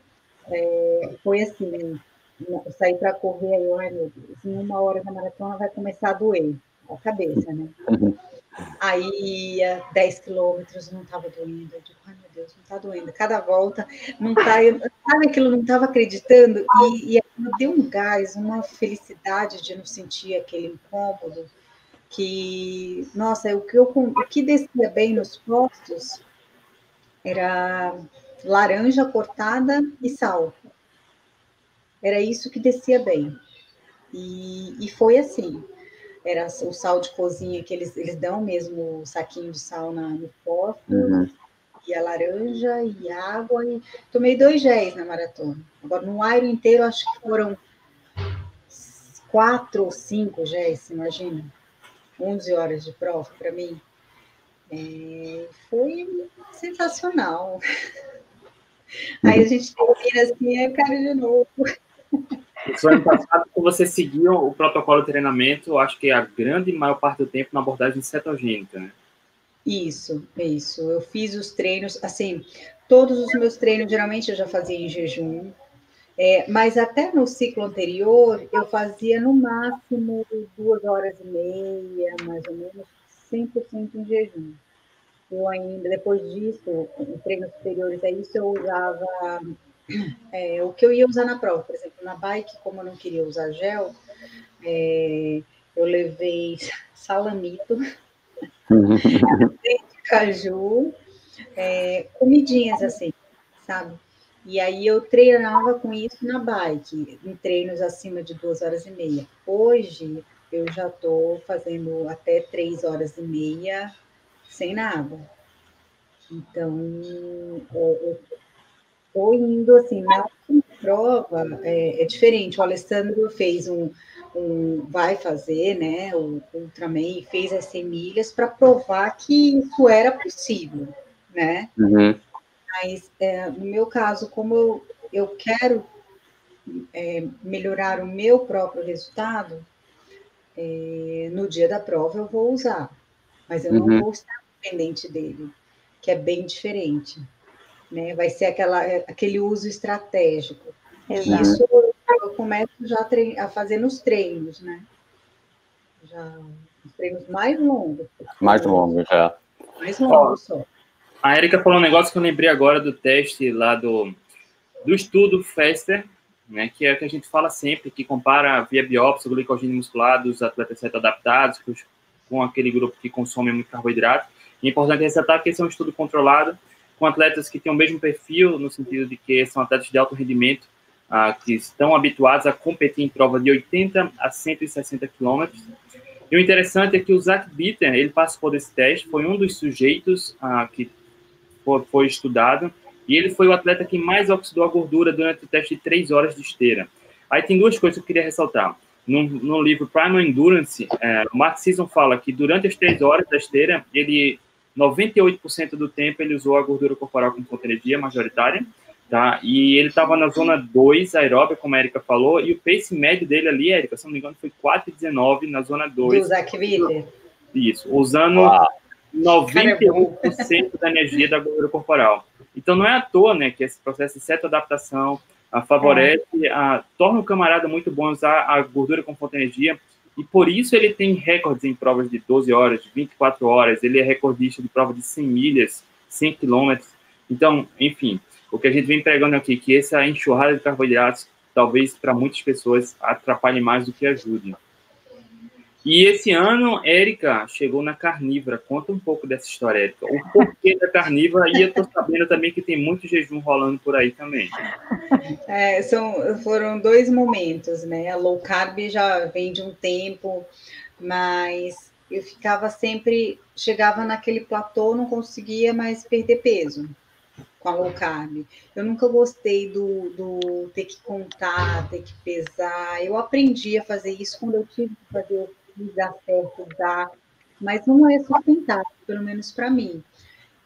é, foi assim, eu saí para correr aí, ai meu Deus, em uma hora da maratona vai começar a doer a cabeça, né? Aí, 10 quilômetros não estava doendo. Eu digo, ai meu Deus, não está doendo. Cada volta não está. Sabe aquilo, não estava acreditando? E, e deu um gás, uma felicidade de não sentir aquele incômodo. que, nossa, o que, eu, o que descia bem nos postos era laranja cortada e sal. Era isso que descia bem. E, e foi assim. Era o sal de cozinha que eles, eles dão mesmo o saquinho de sal na, no posto, uhum. e a laranja e água. E tomei dois géis na maratona. Agora, no Airo inteiro, acho que foram quatro ou cinco géis, imagina? 11 horas de prova para mim. É, foi sensacional. Aí a gente termina assim, é cara de novo. O ano passado, você seguiu o protocolo de treinamento, acho que a grande maior parte do tempo na abordagem cetogênica, né? Isso, isso. Eu fiz os treinos, assim, todos os meus treinos, geralmente eu já fazia em jejum, é, mas até no ciclo anterior, eu fazia no máximo duas horas e meia, mais ou menos, 100% em jejum. Eu ainda, depois disso, em treinos superiores a isso, eu usava é, o que eu ia usar na prova. Por exemplo, na bike, como eu não queria usar gel, é, eu levei salamito, caju, é, comidinhas assim, sabe? E aí eu treinava com isso na bike, em treinos acima de duas horas e meia. Hoje eu já estou fazendo até três horas e meia sem nada. Então, eu estou indo assim, na prova é, é, diferente. O Alessandro fez um, um vai fazer, né, o Ultraman, fez as 100 milhas para provar que isso era possível, né? Uhum. Mas, é, no meu caso, como eu, eu quero é, melhorar o meu próprio resultado, é, no dia da prova eu vou usar, mas eu uhum. não vou estar dependente dele, que é bem diferente. Né? Vai ser aquela, aquele uso estratégico. Exato. Isso eu começo já a fazer nos treinos, né? Já os treinos mais longos. Mais longos, já. Mais longos só. A Erika falou um negócio que eu lembrei agora do teste lá do, do estudo Fester, né, que é o que a gente fala sempre, que compara via biópsia glicogênio muscular dos atletas adaptados com aquele grupo que consome muito carboidrato. E é importante ressaltar que esse é um estudo controlado com atletas que têm o mesmo perfil, no sentido de que são atletas de alto rendimento, ah, que estão habituados a competir em prova de 80 a 160 quilômetros. E o interessante é que o Zach Bitter, ele participou desse teste, foi um dos sujeitos ah, que foi estudado, e ele foi o atleta que mais oxidou a gordura durante o teste de três horas de esteira. Aí tem duas coisas que eu queria ressaltar. No, no livro Primal Endurance, é, o Mark Sisson fala que durante as três horas da esteira, ele 98% do tempo ele usou a gordura corporal como fonte de energia majoritária, tá? E ele estava na zona 2 aeróbica, como a Erika falou, e o pace médio dele ali, Erika, se não me engano, foi 4,19 na zona 2. Do Zach Isso, usando Uau. 91% da energia da gordura corporal. Então, não é à toa né, que esse processo de cetoadaptação a, favorece, é. a, torna o camarada muito bom usar a gordura como fonte de energia, e por isso ele tem recordes em provas de 12 horas, de 24 horas, ele é recordista de prova de 100 milhas, 100 quilômetros. Então, enfim, o que a gente vem pregando aqui, que essa enxurrada de carboidratos, talvez para muitas pessoas atrapalhe mais do que ajude. E esse ano, Érica chegou na carnívora. Conta um pouco dessa história, Érica. O porquê da carnívora e eu estou sabendo também que tem muito jejum rolando por aí também. É, são, foram dois momentos, né? A low carb já vem de um tempo, mas eu ficava sempre, chegava naquele platô, não conseguia mais perder peso com a low carb. Eu nunca gostei do, do ter que contar, ter que pesar. Eu aprendi a fazer isso quando eu tive que fazer dá certo, dá, mas não é sustentável, pelo menos para mim.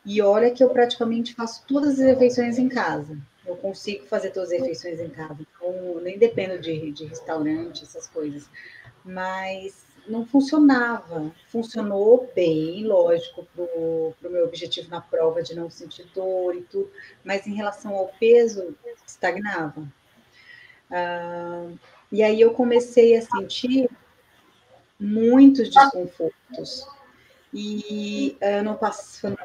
E olha que eu praticamente faço todas as refeições em casa. Eu consigo fazer todas as refeições em casa. Então, nem dependo de, de restaurante, essas coisas. Mas não funcionava. Funcionou bem, lógico, para o meu objetivo na prova de não sentir dor e tudo, mas em relação ao peso, estagnava. Ah, e aí eu comecei a sentir muitos desconfortos. E ano passado,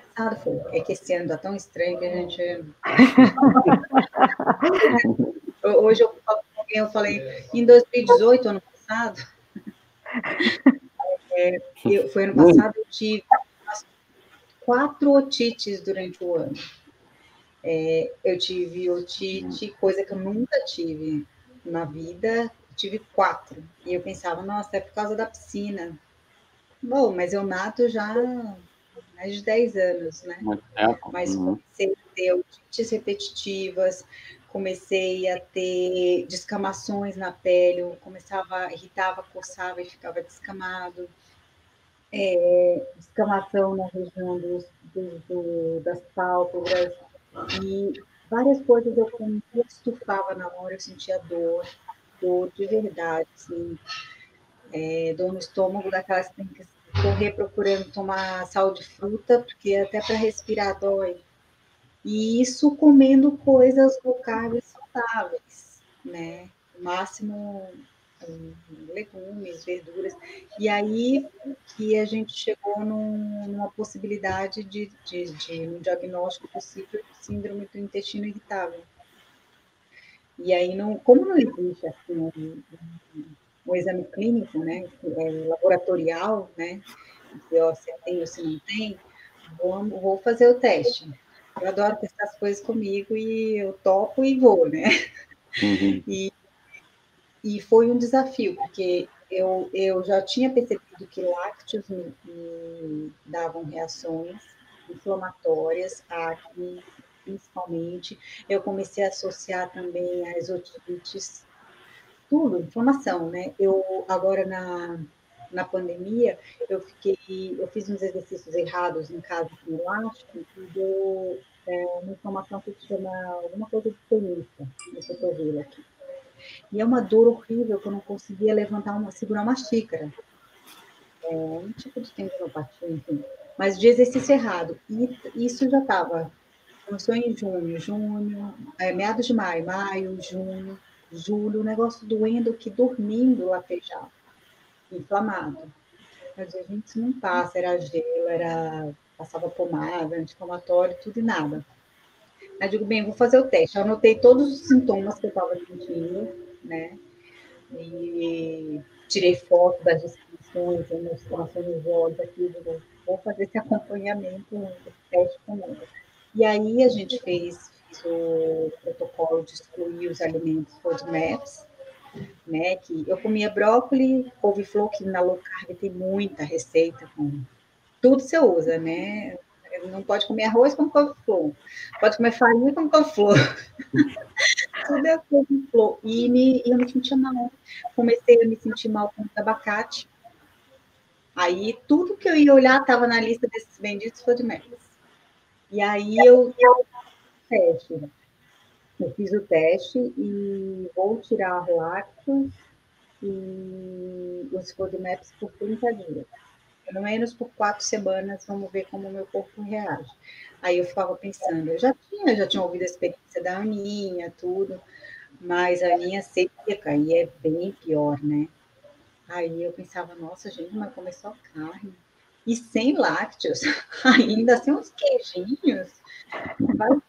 foi, é que esse ano está tão estranho que a gente. Hoje eu, eu falei, em 2018, ano passado, É, eu, foi ano passado, eu tive quatro otites durante o ano. É, eu tive otite, coisa que eu nunca tive na vida, tive quatro. E eu pensava, nossa, é por causa da piscina. Bom, mas eu nato já há mais de 10 anos, né? Mas uhum. comecei a ter otites repetitivas, comecei a ter descamações na pele, começava, irritava, coçava e ficava descamado. É, descamação na região dos, do, do, das pálpebras, e várias coisas eu, eu estufava na hora, eu sentia dor, dor de verdade, assim, é, dor no estômago, daquelas que tem que correr procurando tomar sal de fruta, porque até para respirar dói. E isso comendo coisas locais saudáveis, né? O máximo legumes, verduras. E aí que a gente chegou num, numa possibilidade de, de, de um diagnóstico possível de síndrome do intestino irritável. E aí, não, como não existe assim, um, um exame clínico, né, é, laboratorial, né, se tem ou se não tem, vou, vou fazer o teste. Eu adoro testar as coisas comigo e eu topo e vou, né? Uhum. E e foi um desafio, porque eu, eu já tinha percebido que lácteos me, me davam reações inflamatórias, acne, principalmente. Eu comecei a associar também as otites, tudo, inflamação, né? Eu, agora na, na pandemia, eu fiquei, eu fiz uns exercícios errados em casa com elástico e deu é, uma inflamação que se chama alguma coisa de tenista, no cotovelo aqui. E é uma dor horrível que eu não conseguia levantar uma, segurar uma xícara. É um tipo de tendinopatia, enfim. Mas de exercício errado. E isso já estava. Começou em junho, junho, é, meados de maio, maio, junho, julho, o negócio doendo que dormindo latejava, inflamado. Mas a gente não passa, era gelo, era passava pomada, anti-inflamatório, tudo e nada. Aí digo, bem, vou fazer o teste. Eu anotei todos os sintomas que eu estava sentindo, né? E tirei foto das descrições, demonstrações nos olhos aqui, digo, vou fazer esse acompanhamento, esse teste comigo. E aí a gente fez, fez o protocolo de excluir os alimentos FODMAPs, né? Que eu comia brócolis, couve-flor, que na low carb tem muita receita com tudo você usa, né? Não pode comer arroz com couve-flor. Pode comer farinha com couve-flor. Tudo é couve-flor. E, me, eu me sentia mal. Comecei a me sentir mal com o abacate. Aí, tudo que eu ia olhar estava na lista desses benditos FODMAPs. E aí, eu, eu teste. Eu fiz o teste e vou tirar lácteos e os FODMAPs por 30 dias pelo menos por quatro semanas, vamos ver como o meu corpo reage. Aí eu ficava pensando, eu já tinha, já tinha ouvido a experiência da Aninha, tudo, mas a Aninha seca e é bem pior, né? Aí eu pensava, nossa, gente, mas começou a carne. E sem lácteos, ainda sem uns queijinhos. Eu estava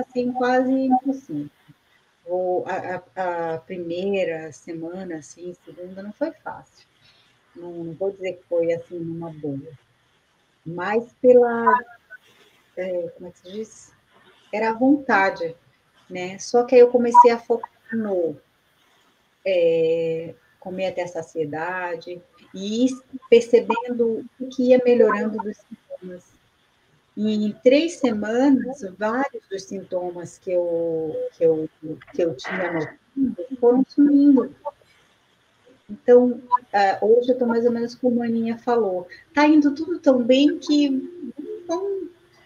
assim, quase impossível. a, a, a, primeira semana, assim, segunda, não foi fácil. Não, não vou dizer que foi assim numa boa, mas pela. É, como é que se diz? Era a vontade, né? Só que aí eu comecei a focar no é, comer até a saciedade e percebendo o que ia melhorando dos sintomas. E em três semanas, vários dos sintomas que eu, que eu, que eu tinha notado foram sumindo. Então, uh, hoje eu estou mais ou menos como a Aninha falou. Está indo tudo tão bem que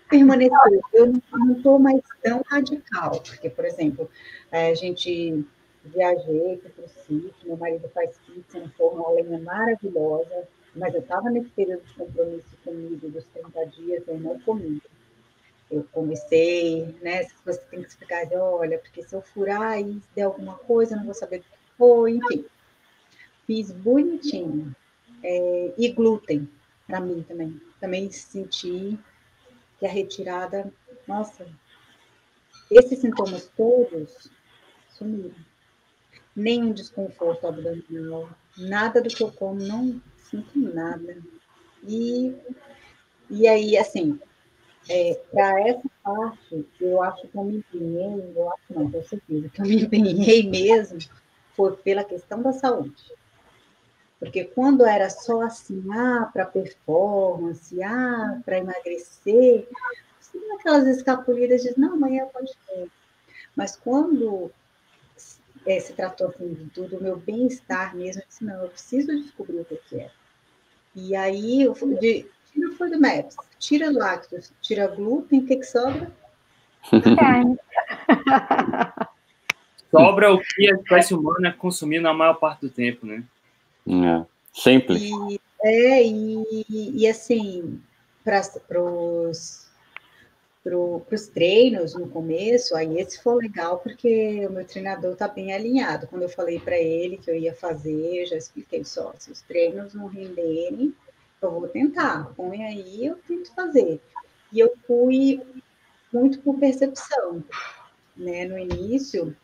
permanecer. Eu não estou mais tão radical, porque, por exemplo, a gente viajei para o sítio, meu marido faz pizza no forno a lenha maravilhosa, mas eu estava nesse período de compromisso comigo dos 30 dias, eu não comi. Eu comecei, né? Você tem que explicar, olha, porque se eu furar e der alguma coisa, eu não vou saber o que foi, enfim. Fiz bonitinho. É, e glúten, para mim também. Também senti que a retirada, nossa, esses sintomas todos sumiram. Nenhum desconforto abdominal, Nada do que eu como, não sinto nada. E, e aí, assim, é, para essa parte, eu acho que eu me empenhei, eu acho não, com certeza, que eu me empenhei mesmo, foi pela questão da saúde. Porque quando era só assim, ah, para performance, ah, para emagrecer, aquelas escapulidas de, não, amanhã pode ter. Mas quando é, se tratou assim, do, do meu bem-estar mesmo, eu disse, não, eu preciso descobrir o que, que é. E aí, eu fui de, tira foi do Maps, tira lácteos, tira glúten, o que, que sobra? sobra o que a espécie humana consumir na maior parte do tempo, né? É, simples. E, é, e, e assim, para os para os treinos no começo, aí esse foi legal, porque o meu treinador está bem alinhado. Quando eu falei para ele que eu ia fazer, eu já expliquei só, se os treinos não renderem, eu vou tentar, põe aí, eu tento fazer. E eu fui muito por percepção, né? No início,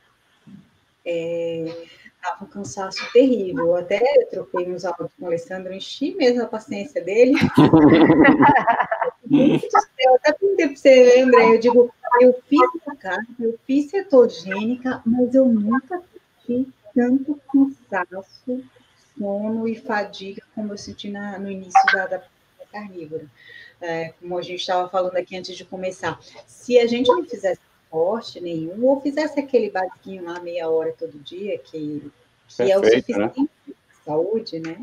é, Tava um cansaço terrível. Eu até troquei uns áudios com o Alessandro, enchi mesmo a paciência dele. eu até perguntei para você, André, eu digo, eu fiz carne, eu fiz cetogênica, mas eu nunca senti tanto cansaço, sono e fadiga como eu senti na, no início da, da carnívora. É, como a gente estava falando aqui antes de começar. Se a gente não fizesse esporte nenhum, ou fizesse aquele basiquinho lá meia hora todo dia, que, que perfeito, é o né? suficiente né? para saúde, né?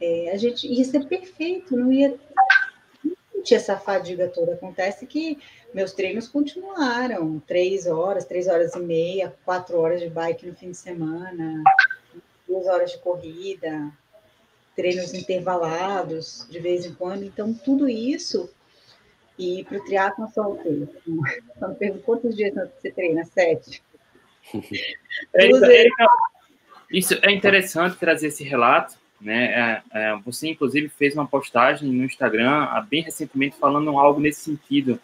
É, a gente ia ser perfeito, não ia sentir essa fadiga toda. Acontece que meus treinos continuaram, três horas, três horas e meia, quatro horas de bike no fim de semana, duas horas de corrida, treinos intervalados de vez em quando. Então, tudo isso e para o triatlon só o quê? Quando pergunto quantos dias você treina? Sete. É, isso é interessante trazer esse relato, né? É, é, você, inclusive, fez uma postagem no Instagram bem recentemente falando algo nesse sentido,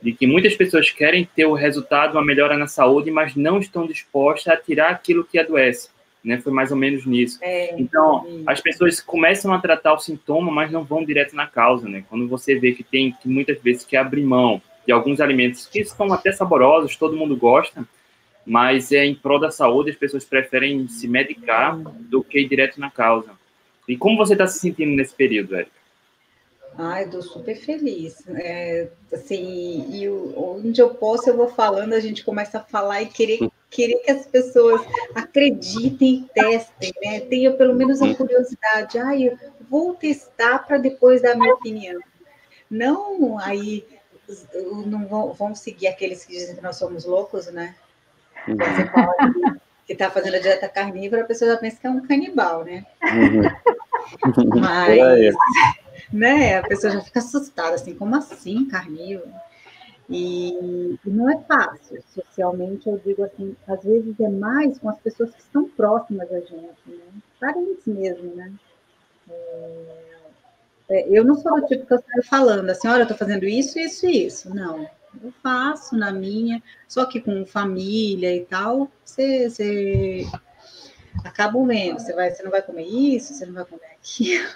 de que muitas pessoas querem ter o resultado, uma melhora na saúde, mas não estão dispostas a tirar aquilo que adoece né? Foi mais ou menos nisso. É, então, as pessoas começam a tratar o sintoma, mas não vão direto na causa, né? Quando você vê que tem que muitas vezes que abrir mão de alguns alimentos que são até saborosos, todo mundo gosta, mas é em prol da saúde, as pessoas preferem se medicar do que ir direto na causa. E como você está se sentindo nesse período, Érica? Ai, estou super feliz. É, assim, e onde eu posso, eu vou falando, a gente começa a falar e querer, querer que as pessoas acreditem e testem, né? Tenha pelo menos a curiosidade. Ai, eu vou testar para depois dar a minha opinião. Não aí não vão, vão seguir aqueles que dizem que nós somos loucos, né? Você fala que está fazendo a dieta carnívora, a pessoa já pensa que é um canibal, né? Uhum. Mas né? A pessoa já fica assustada, assim, como assim, carnívoro? E, e, não é fácil, socialmente, eu digo assim, às vezes é mais com as pessoas que estão próximas a gente, né? Parentes mesmo, né? É, é, eu não sou do tipo que eu saio falando assim, olha, eu estou fazendo isso, isso e isso. Não, eu faço na minha, só que com família e tal, você, você acaba vendo, você, vai, você não vai comer isso, você não vai comer aquilo.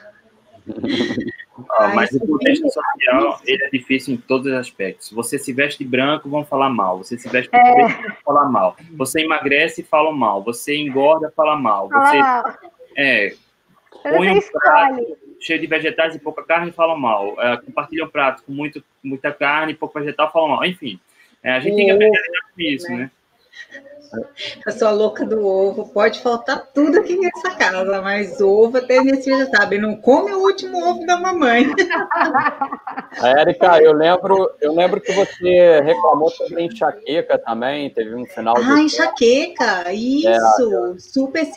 Ah, mas o contexto social ele é difícil em todos os aspectos. Você se veste branco, vão falar mal. Você se veste é. preto, vão falar mal. Você emagrece, falam mal. Você engorda, fala mal. Você ah. é, põe um prato cheio de vegetais e pouca carne, falam mal. É, compartilha um prato com muito, muita carne e pouco vegetal, falam mal. Enfim, é, a gente tem que aprender com isso, né? né? A sua louca do ovo, pode faltar tudo aqui nessa casa, mas ovo até nesse já sabe, não come o último ovo da mamãe. Érica, eu lembro, eu lembro que você reclamou sobre enxaqueca também, teve um final. Ah, enxaqueca, isso, é, super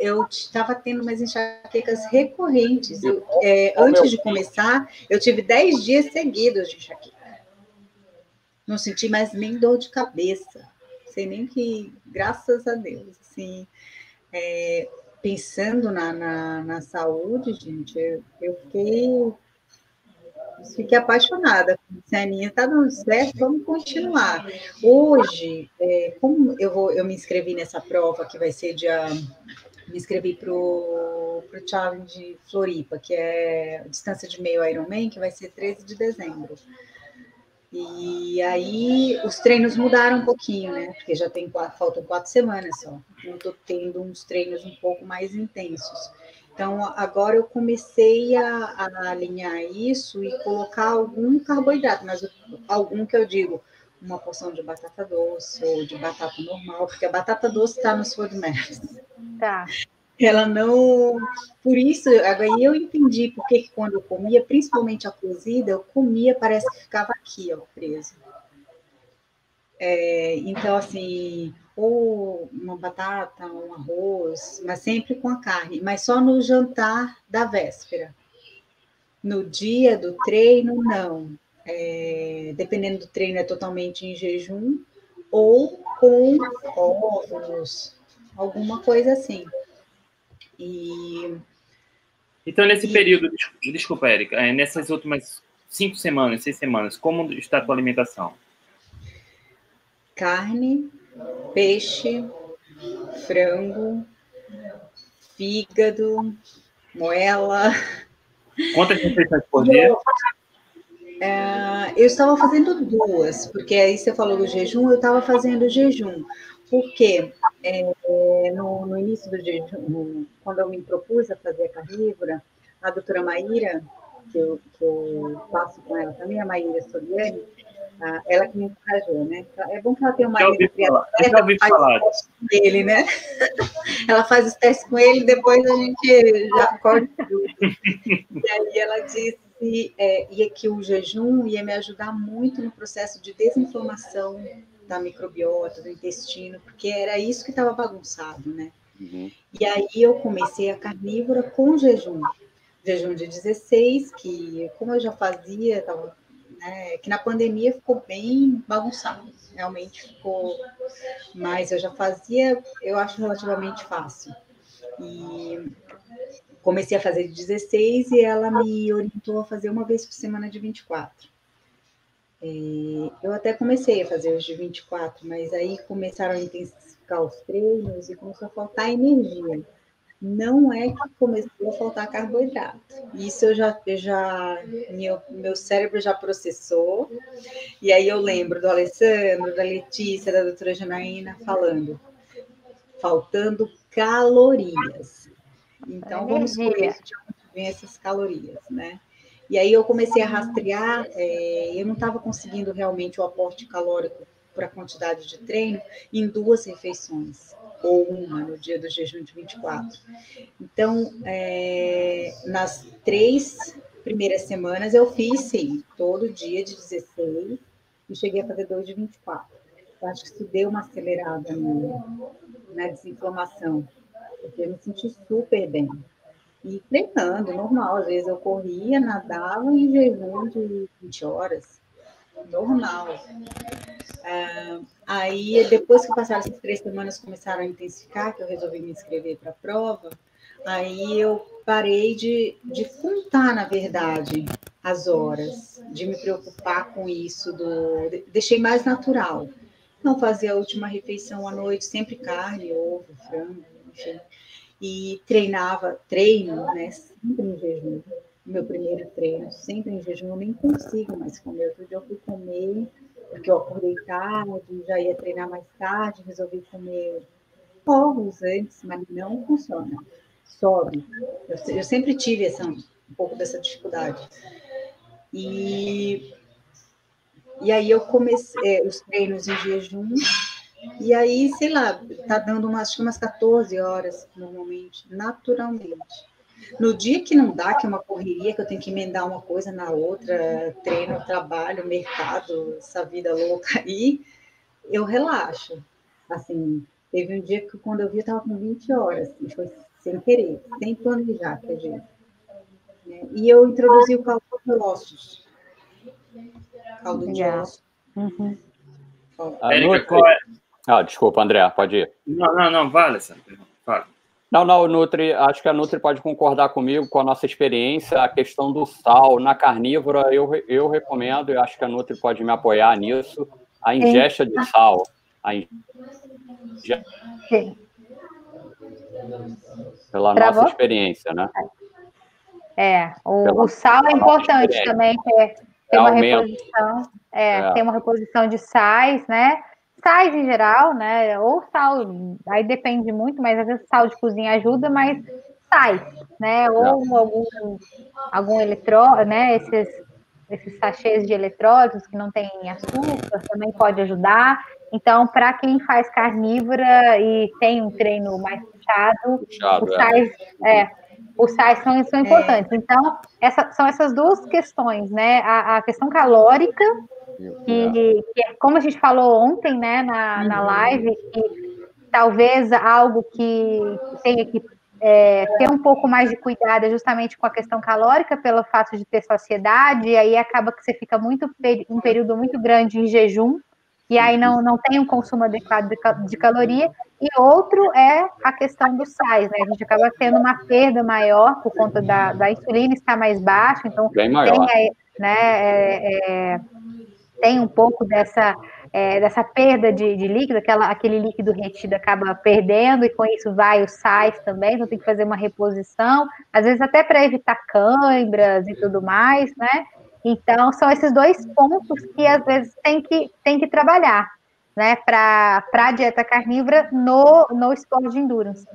eu estava tendo umas enxaquecas recorrentes. Eu, é, antes de começar, eu tive 10 dias seguidos de enxaqueca. Não senti mais nem dor de cabeça sei nem que, graças a Deus, assim, é, pensando na, na, na, saúde, gente, eu, eu fiquei Fiquei apaixonada. A Aninha está dando certo, vamos continuar. Hoje, é, como eu, vou, eu me inscrevi nessa prova, que vai ser dia. Me inscrevi para o Challenge Floripa, que é a distância de meio Ironman, que vai ser 13 de dezembro. E aí os treinos mudaram um pouquinho, né? Porque já tem quatro, faltam quatro semanas só. Então, estou tendo uns treinos um pouco mais intensos. Então, agora eu comecei a, a, alinhar isso e colocar algum carboidrato, mas algum que eu digo, uma porção de batata doce ou de batata normal, porque a batata doce está nos FODMAPs. Tá ela não. Por isso, agora eu entendi porque que quando eu comia, principalmente a cozida, eu comia, parece que ficava aqui, ó, preso. É, então, assim, ou uma batata, um arroz, mas sempre com a carne, mas só no jantar da véspera. No dia do treino, não. É, dependendo do treino, é totalmente em jejum, ou com ovos, alguma coisa assim. E... Então, nesse período, desculpa, Érica, é, nessas últimas cinco semanas, seis semanas, como está a tua alimentação? Carne, peixe, frango, fígado, moela. Quantas refeições por dia? É, eu estava fazendo duas, porque aí você falou do jejum, eu estava fazendo jejum. Porque é, no, no, início do dia, quando eu me propus a fazer a carnívora, a doutora Maíra, que eu, que eu faço com ela também, a Maíra Soliani, ela que me encorajou, né? É bom que ela tenha uma marido criatura, já ouvi falar. Com ele, né? ela faz os testes com ele, depois a gente já corta tudo. e aí ela disse é, ia que o jejum ia me ajudar muito no processo de desinflamação da microbiota, do intestino, porque era isso que estava bagunçado, né? Uhum. E aí eu comecei a carnívora com jejum. Jejum de 16, que como eu já fazia, tava, né, que na pandemia ficou bem bagunçado, realmente ficou, mas eu já fazia, eu acho relativamente fácil. E comecei a fazer de 16 e ela me orientou a fazer uma vez por semana de 24. É, eu até comecei a fazer os de 24, mas aí começaram a intensificar os treinos e começou a faltar energia. Não é que começou a faltar carboidrato. Isso eu já, eu já meu, meu cérebro já processou. E aí eu lembro do Alessandro, da Letícia, da doutora Janaína falando, faltando calorias. Então, vamos escolher de onde vem essas calorias, né? E aí eu comecei a rastrear, é, eu não estava conseguindo realmente o aporte calórico para a quantidade de treino em duas refeições, ou uma no dia do jejum de 24. Então, é, nas três primeiras semanas eu fiz, sim, todo dia de 16 e cheguei a fazer dois de 24. Eu acho que isso deu uma acelerada no, na desinflamação, porque eu me senti super bem e treinando, normal. Às vezes eu corria, nadava em jejum de 20 horas, normal. Ah, aí, depois que passaram essas três semanas, começaram a intensificar, que eu resolvi me inscrever para a prova, aí eu parei de, de contar, na verdade, as horas, de me preocupar com isso, do, deixei mais natural. Não fazia a última refeição à noite, sempre carne, ovo, frango, enfim e treinava, treino, né, sempre em jejum. Meu primeiro treino, sempre em jejum, eu nem consigo mais comer. Outro dia eu fui comer, porque eu acordei tarde, já ia treinar mais tarde, resolvi comer ovos antes, mas não funciona. Sobe. Eu, eu sempre tive essa, um pouco dessa dificuldade. E, e aí eu comecei é, os treinos em jejum, e aí, sei lá, tá dando umas, umas 14 horas normalmente, naturalmente. No dia que não dá, que é uma correria, que eu tenho que emendar uma coisa na outra, treino, trabalho, mercado, essa vida louca aí, eu relaxo. Assim, teve um dia que quando eu vi, eu estava com 20 horas, e foi sem querer, sem planejar, acredito. Né? E eu introduzi o caldo de ossos. Caldo de ossos. Uhum. Érica, qual é, ah, desculpa, André, pode ir. Não, não, não, vale, Fala. Não, não, Nutri, acho que a Nutri pode concordar comigo com a nossa experiência, a questão do sal na carnívora, eu, eu recomendo, eu acho que a Nutri pode me apoiar nisso, a ingesta de sal. A ingesta... Pela Travou? nossa experiência, né? É, o, o sal é importante também, ter, ter uma reposição, é, é. ter uma reposição de sais, né? Sais em geral, né? Ou sal, aí depende muito, mas às vezes sal de cozinha ajuda, mas sais, né? Ou algum, algum eletró, né? Esses, esses sachês de eletrólitos que não tem açúcar também pode ajudar. Então, para quem faz carnívora e tem um treino mais puxado, puxado os é. sais, é. é, os sais são, são importantes. Então, essa, são essas duas questões, né? A, a questão calórica que, como a gente falou ontem, né, na, na uhum. live, que talvez algo que tenha que é, ter um pouco mais de cuidado é justamente com a questão calórica, pelo fato de ter saciedade, e aí acaba que você fica muito um período muito grande em jejum, e aí não, não tem um consumo adequado de, caloria, e outro é a questão dos sais, né? A gente acaba tendo uma perda maior por conta da, da insulina estar mais baixa, então Bem maior. tem aí, né, é, é, tem um pouco dessa, é, dessa perda de, de, líquido, aquela, aquele líquido retido acaba perdendo, e com isso vai os sais também, então tem que fazer uma reposição, às vezes até para evitar câimbras e tudo mais, né? Então, são esses dois pontos que às vezes tem que, tem que trabalhar, né, para a dieta carnívora no, no esporte de endurance,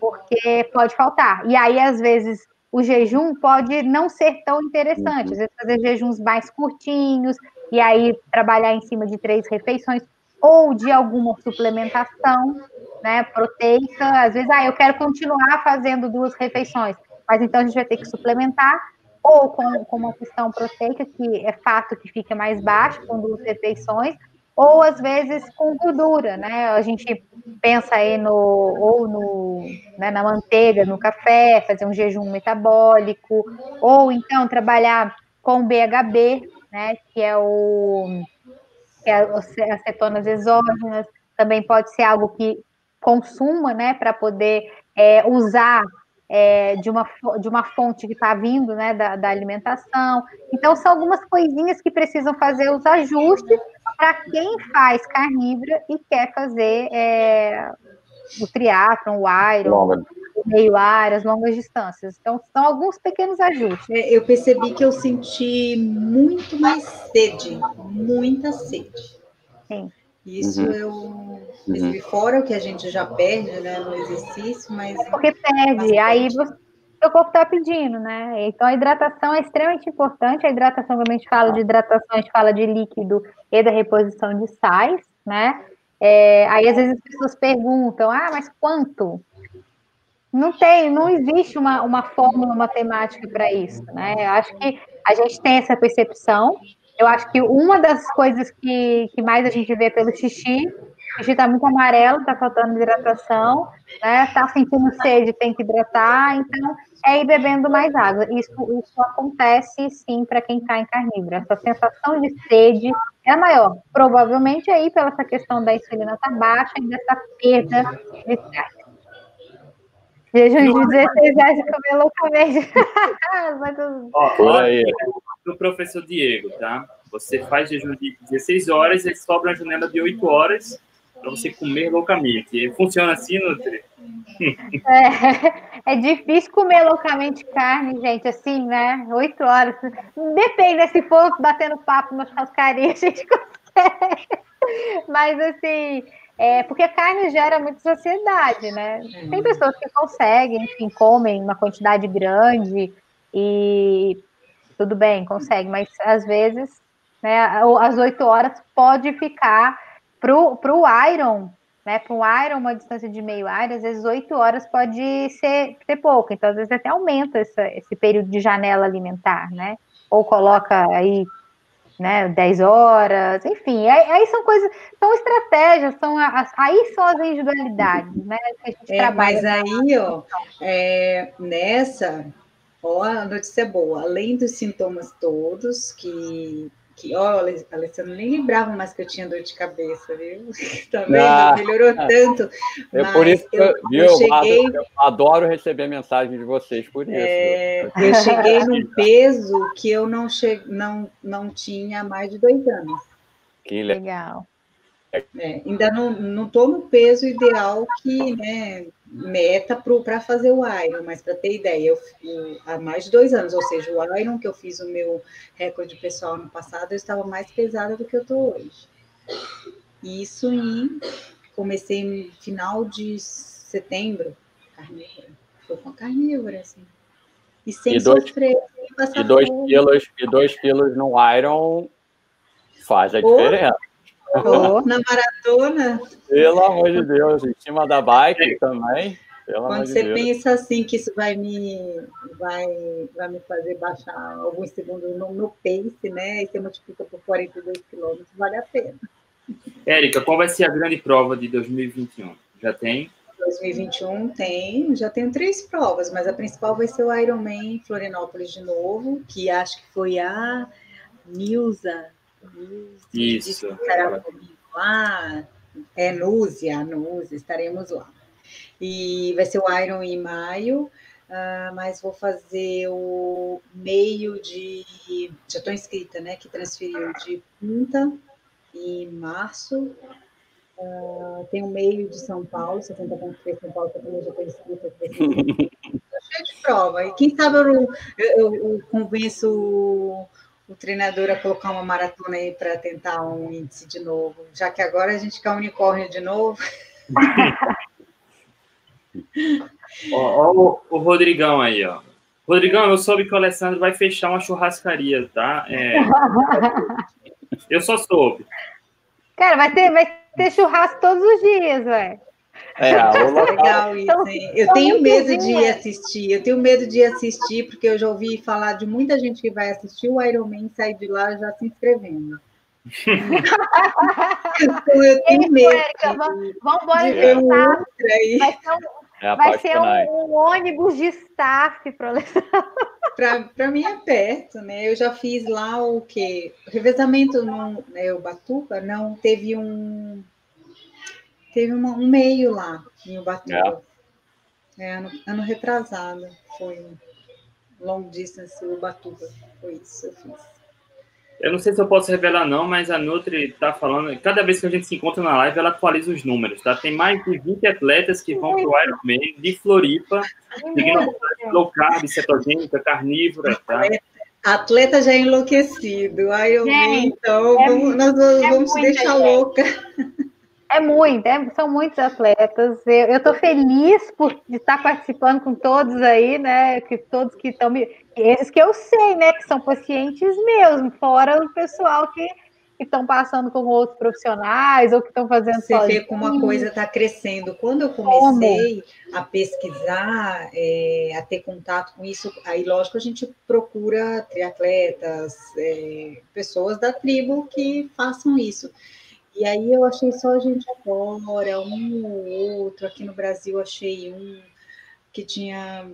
porque pode faltar. E aí, às vezes, o jejum pode não ser tão interessante, às vezes fazer jejuns mais curtinhos, e aí trabalhar em cima de três refeições ou de alguma suplementação, né, proteica. Às vezes, ah, eu quero continuar fazendo duas refeições, mas então a gente vai ter que suplementar ou com, com uma questão proteica, que é fato que fica mais baixo com duas refeições, ou às vezes com gordura, né? A gente pensa aí no ou no, né, na manteiga, no café, fazer um jejum metabólico, ou então trabalhar com BHB, né, que é o que é as cetonas exógenas, também pode ser algo que consuma, né, para poder é, usar é, de, uma, de uma fonte que está vindo, né, da, da, alimentação. Então, são algumas coisinhas que precisam fazer os ajustes para quem faz carnívora e quer fazer é, o triatlon, o iron, meio ar, as longas distâncias. Então, são alguns pequenos ajustes. É, eu percebi que eu senti muito mais sede, muita sede. Sim. Isso uhum. eu percebi uhum. fora o que a gente já perde né, no exercício, mas. É porque perde, aí você, seu corpo está pedindo, né? Então a hidratação é extremamente importante. A hidratação, quando a gente fala de hidratação, a gente fala de líquido e da reposição de sais, né? É, aí às vezes as pessoas perguntam, ah, mas quanto? Não tem, não existe uma, uma fórmula matemática para isso, né? Eu acho que a gente tem essa percepção. Eu acho que uma das coisas que, que mais a gente vê pelo xixi, o xixi está muito amarelo, está faltando hidratação, né? Está sentindo sede, tem que hidratar, então é ir bebendo mais água. Isso, isso acontece sim para quem está em carnívoro. Essa sensação de sede é maior. Provavelmente aí pela essa questão da insulina estar tá baixa e dessa perda de gás. Jejum de 16 reais de comer loucamente. Ó, aí. Do professor Diego, tá? Você faz jejum de 16 horas e sobra uma janela de 8 horas para você comer loucamente. Funciona assim, Nutri? É, é difícil comer loucamente carne, gente, assim, né? 8 horas. Depende, se for batendo papo na churrascaria, a gente consegue. Mas, assim, é, porque a carne gera muita saciedade, né? Tem pessoas que conseguem, enfim, comem uma quantidade grande e tudo bem, consegue, mas às vezes, né, às oito horas pode ficar para o Iron, né? Para um Iron, uma distância de meio Iron, às vezes oito horas pode ser, ser pouco, então às vezes até aumenta essa, esse período de janela alimentar, né? Ou coloca aí né, 10 horas, enfim, aí, aí, são coisas, são estratégias, são as, aí são as individualidades, né, que a gente é, trabalha. Mas aí, ó, é, nessa, ó, a notícia boa, além dos sintomas todos que que, ó, Alessandro, nem lembrava mais que eu tinha dor de cabeça, viu? Tá vendo? Ah, Melhorou tanto. É por isso que eu, viu, eu cheguei... Eu adoro receber mensagem de vocês por isso. É, eu cheguei num peso que eu não, che... não, não tinha há mais de dois anos. Que legal. É, ainda não estou no peso ideal que, né, meta para fazer o Iron, mas para ter ideia, eu, eu, há mais de dois anos, ou seja, o Iron que eu fiz o meu recorde pessoal no passado, eu estava mais pesada do que eu estou hoje. Isso em comecei no final de setembro, carnívora. Foi com carnívora, assim. E sem e dois, sofrer, sem e dois quilos E dois quilos no Iron faz a diferença. Na maratona. Pelo amor de Deus, em cima da bike também. Quando você de pensa assim que isso vai me, vai, vai me fazer baixar alguns segundos no, no pace, né? E você multiplica por 42 quilômetros, vale a pena. Érica, qual vai ser a grande prova de 2021? Já tem? 2021 tem, já tenho três provas, mas a principal vai ser o Ironman Florianópolis de novo, que acho que foi a Nilza isso. Estará comigo lá. É Núzia, Núzia, estaremos lá. E vai ser o Iron em maio, uh, mas vou fazer o meio de. Já estou inscrita, né? Que transferiu de Punta em março. Uh, tem o meio de São Paulo, 60.3 São Paulo, também já estou inscrita. Estou cheia de prova. E quem sabe eu, eu, eu convenço o treinador a colocar uma maratona aí para tentar um índice de novo, já que agora a gente quer unicórnio de novo. ó, ó o, o, Rodrigão aí, ó. Rodrigão, eu soube que o Alessandro vai fechar uma churrascaria, tá? É... eu só soube. Cara, vai ter, vai ter churrasco todos os dias, velho. É, Legal isso, hein? Eu tenho medo de assistir, eu tenho medo de assistir, porque eu já ouvi falar de muita gente que vai assistir o Iron Man e sair de lá já se inscrevendo. então eu tenho medo. vamos embora de ver um aí. Vai ser, um, é vai ser um, um, ônibus de staff para Para mim é perto, né? Eu já fiz lá o que? Revezamento no né, Ubatuba, não teve um teve uma, um meio lá em Ubatuba. É. É, ano, ano retrasado foi long distance Ubatuba. Foi isso eu fiz. Eu não sei se eu posso revelar não, mas a Nutri está falando, cada vez que a gente se encontra na live, ela atualiza os números, tá? Tem mais de 20 atletas que vão para o Ironman de Floripa, seguindo low carb, cetogênica, carnívora, tá? Atleta já enlouquecido, Ironman, então é, vamos, nós vamos é deixar louca. É muito, é, são muitos atletas. Eu estou feliz por estar participando com todos aí, né? Que todos que estão me. Esses que eu sei, né? Que são pacientes mesmo, fora o pessoal que estão passando com outros profissionais ou que estão fazendo Você sozinho. vê como a coisa está crescendo. Quando eu comecei como? a pesquisar, é, a ter contato com isso, aí lógico a gente procura triatletas, é, pessoas da tribo que façam isso. E aí eu achei só a gente agora, um ou outro. Aqui no Brasil achei um que tinha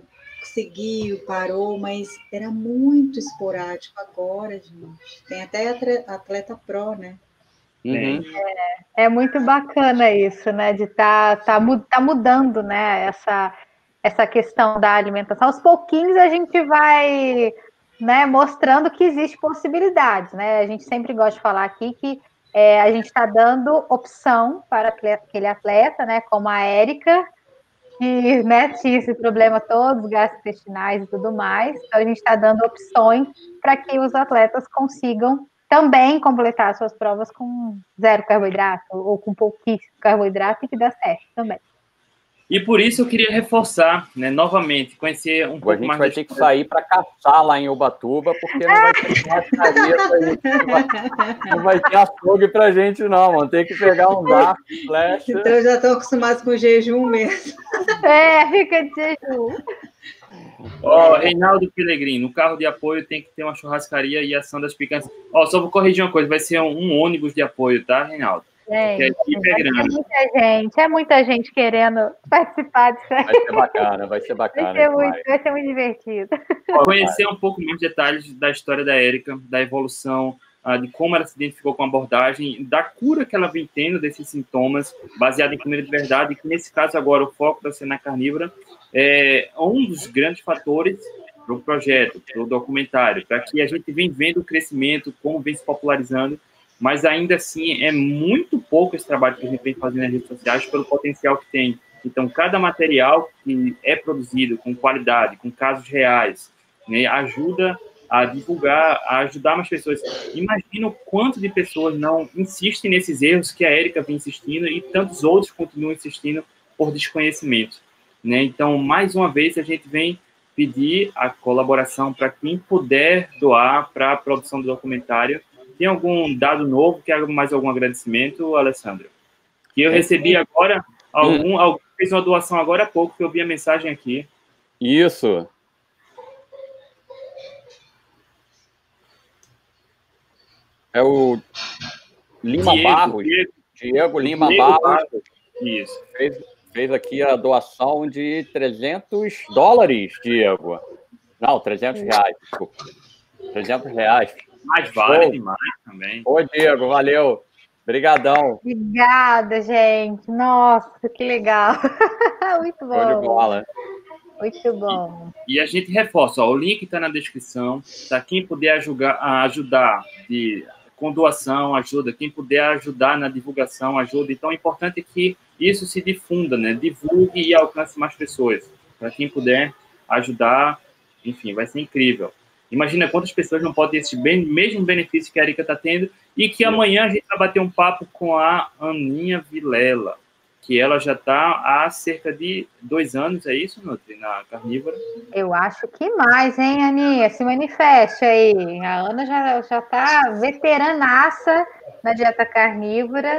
seguiu, parou, mas era muito esporádico agora, gente. Tem até atleta pro, né? Uhum. É, é, muito bacana isso, né? De estar tá, tá, tá mudando, né? Essa, essa questão da alimentação. Aos pouquinhos a gente vai né, mostrando que existe possibilidades, né? A gente sempre gosta de falar aqui que é, a gente está dando opção para aquele atleta, né, como a Érica, que né, tinha esse problema todos, gastrointestinais e tudo mais. Então, a gente está dando opções para que os atletas consigam também completar suas provas com zero carboidrato ou com pouquíssimo carboidrato e que dá certo também. E por isso eu queria reforçar, né, novamente, conhecer um pouco mais. A gente vai ter que sair para caçar lá em Ubatuba, porque não vai ter churrascaria não vai, não vai ter açougue para gente, não, mano. Tem que pegar um garfo, flash. Então eu já estou acostumado com jejum mesmo. É, fica de jejum. Ó, oh, Reinaldo Pelegrini, no carro de apoio tem que ter uma churrascaria e ação das picanhas. Ó, oh, só vou corrigir uma coisa, vai ser um, um ônibus de apoio, tá, Reinaldo? Gente, é, muita gente, é muita gente querendo participar disso aí. Vai ser bacana, vai ser bacana. Vai ser muito, vai ser muito divertido. Conhecer um pouco mais detalhes da história da Érica, da evolução, uh, de como ela se identificou com a abordagem, da cura que ela vem tendo desses sintomas, baseado em comida de verdade, que nesse caso agora o foco da cena carnívora é um dos grandes fatores para o projeto, para o documentário, para que a gente vem vendo o crescimento, como vem se popularizando, mas ainda assim é muito pouco esse trabalho que a gente vem fazendo nas redes sociais pelo potencial que tem. Então, cada material que é produzido com qualidade, com casos reais, né, ajuda a divulgar, a ajudar mais pessoas. Imagina o quanto de pessoas não insistem nesses erros que a Érica vem insistindo e tantos outros continuam insistindo por desconhecimento. Né? Então, mais uma vez, a gente vem pedir a colaboração para quem puder doar para a produção do documentário. Tem algum dado novo? Quer mais algum agradecimento, Alessandro? Que eu recebi agora, algum, hum. alguém fez uma doação agora há pouco, que eu vi a mensagem aqui. Isso. É o Lima Diego, Barros. Diego, Diego Lima Diego Barros. Barros. Isso. Fez, fez aqui a doação de 300 dólares, Diego. Não, 300 reais, desculpa. 300 reais. Mais vale demais também. Ô, Diego, valeu. Obrigadão. Obrigada, gente. Nossa, que legal. Muito bom. Show de bola. Muito bom. E, e, a gente reforça, ó, o link está na descrição. Tá? Quem puder ajudar, ajudar de com doação, ajuda. Quem puder ajudar na divulgação, ajuda. Então, é importante que isso se difunda, né? Divulgue e alcance mais pessoas. Para quem puder ajudar, enfim, vai ser incrível. Imagina quantas pessoas não podem ter esse bem, mesmo benefício que a Erika está tendo e que amanhã a gente vai bater um papo com a Aninha Vilela que ela já está há cerca de dois anos, é isso, Nutri, na carnívora? Eu acho que mais, hein, Aninha? Se manifeste aí. A Ana já está veteranaça na dieta carnívora.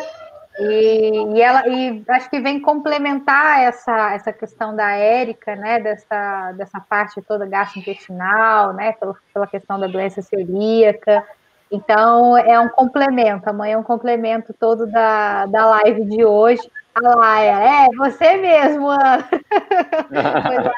E, e, ela e acho que vem complementar essa, essa questão da Érica, né? Dessa, dessa parte toda gastrointestinal, né? Pela, pela questão da doença celíaca. Então é um complemento. Amanhã é um complemento todo da, da live de hoje. A Laia, é, você mesmo, Ana. Foi lá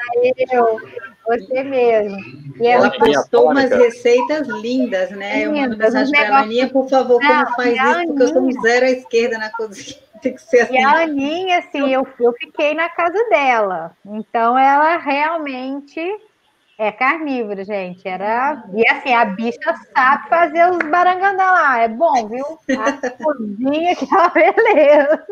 eu, você mesmo. E ela postou umas receitas lindas, né? Lindas, eu mando mensagem para a Aninha, por favor, como Não, faz isso? Aninha... Porque eu sou zero à esquerda na cozinha. Tem que ser assim. E a Aninha, assim, eu, eu fiquei na casa dela. Então, ela realmente é carnívoro, gente. Era. E assim, a bicha sabe fazer os barangandã lá. É bom, viu? A cozinha que é uma beleza.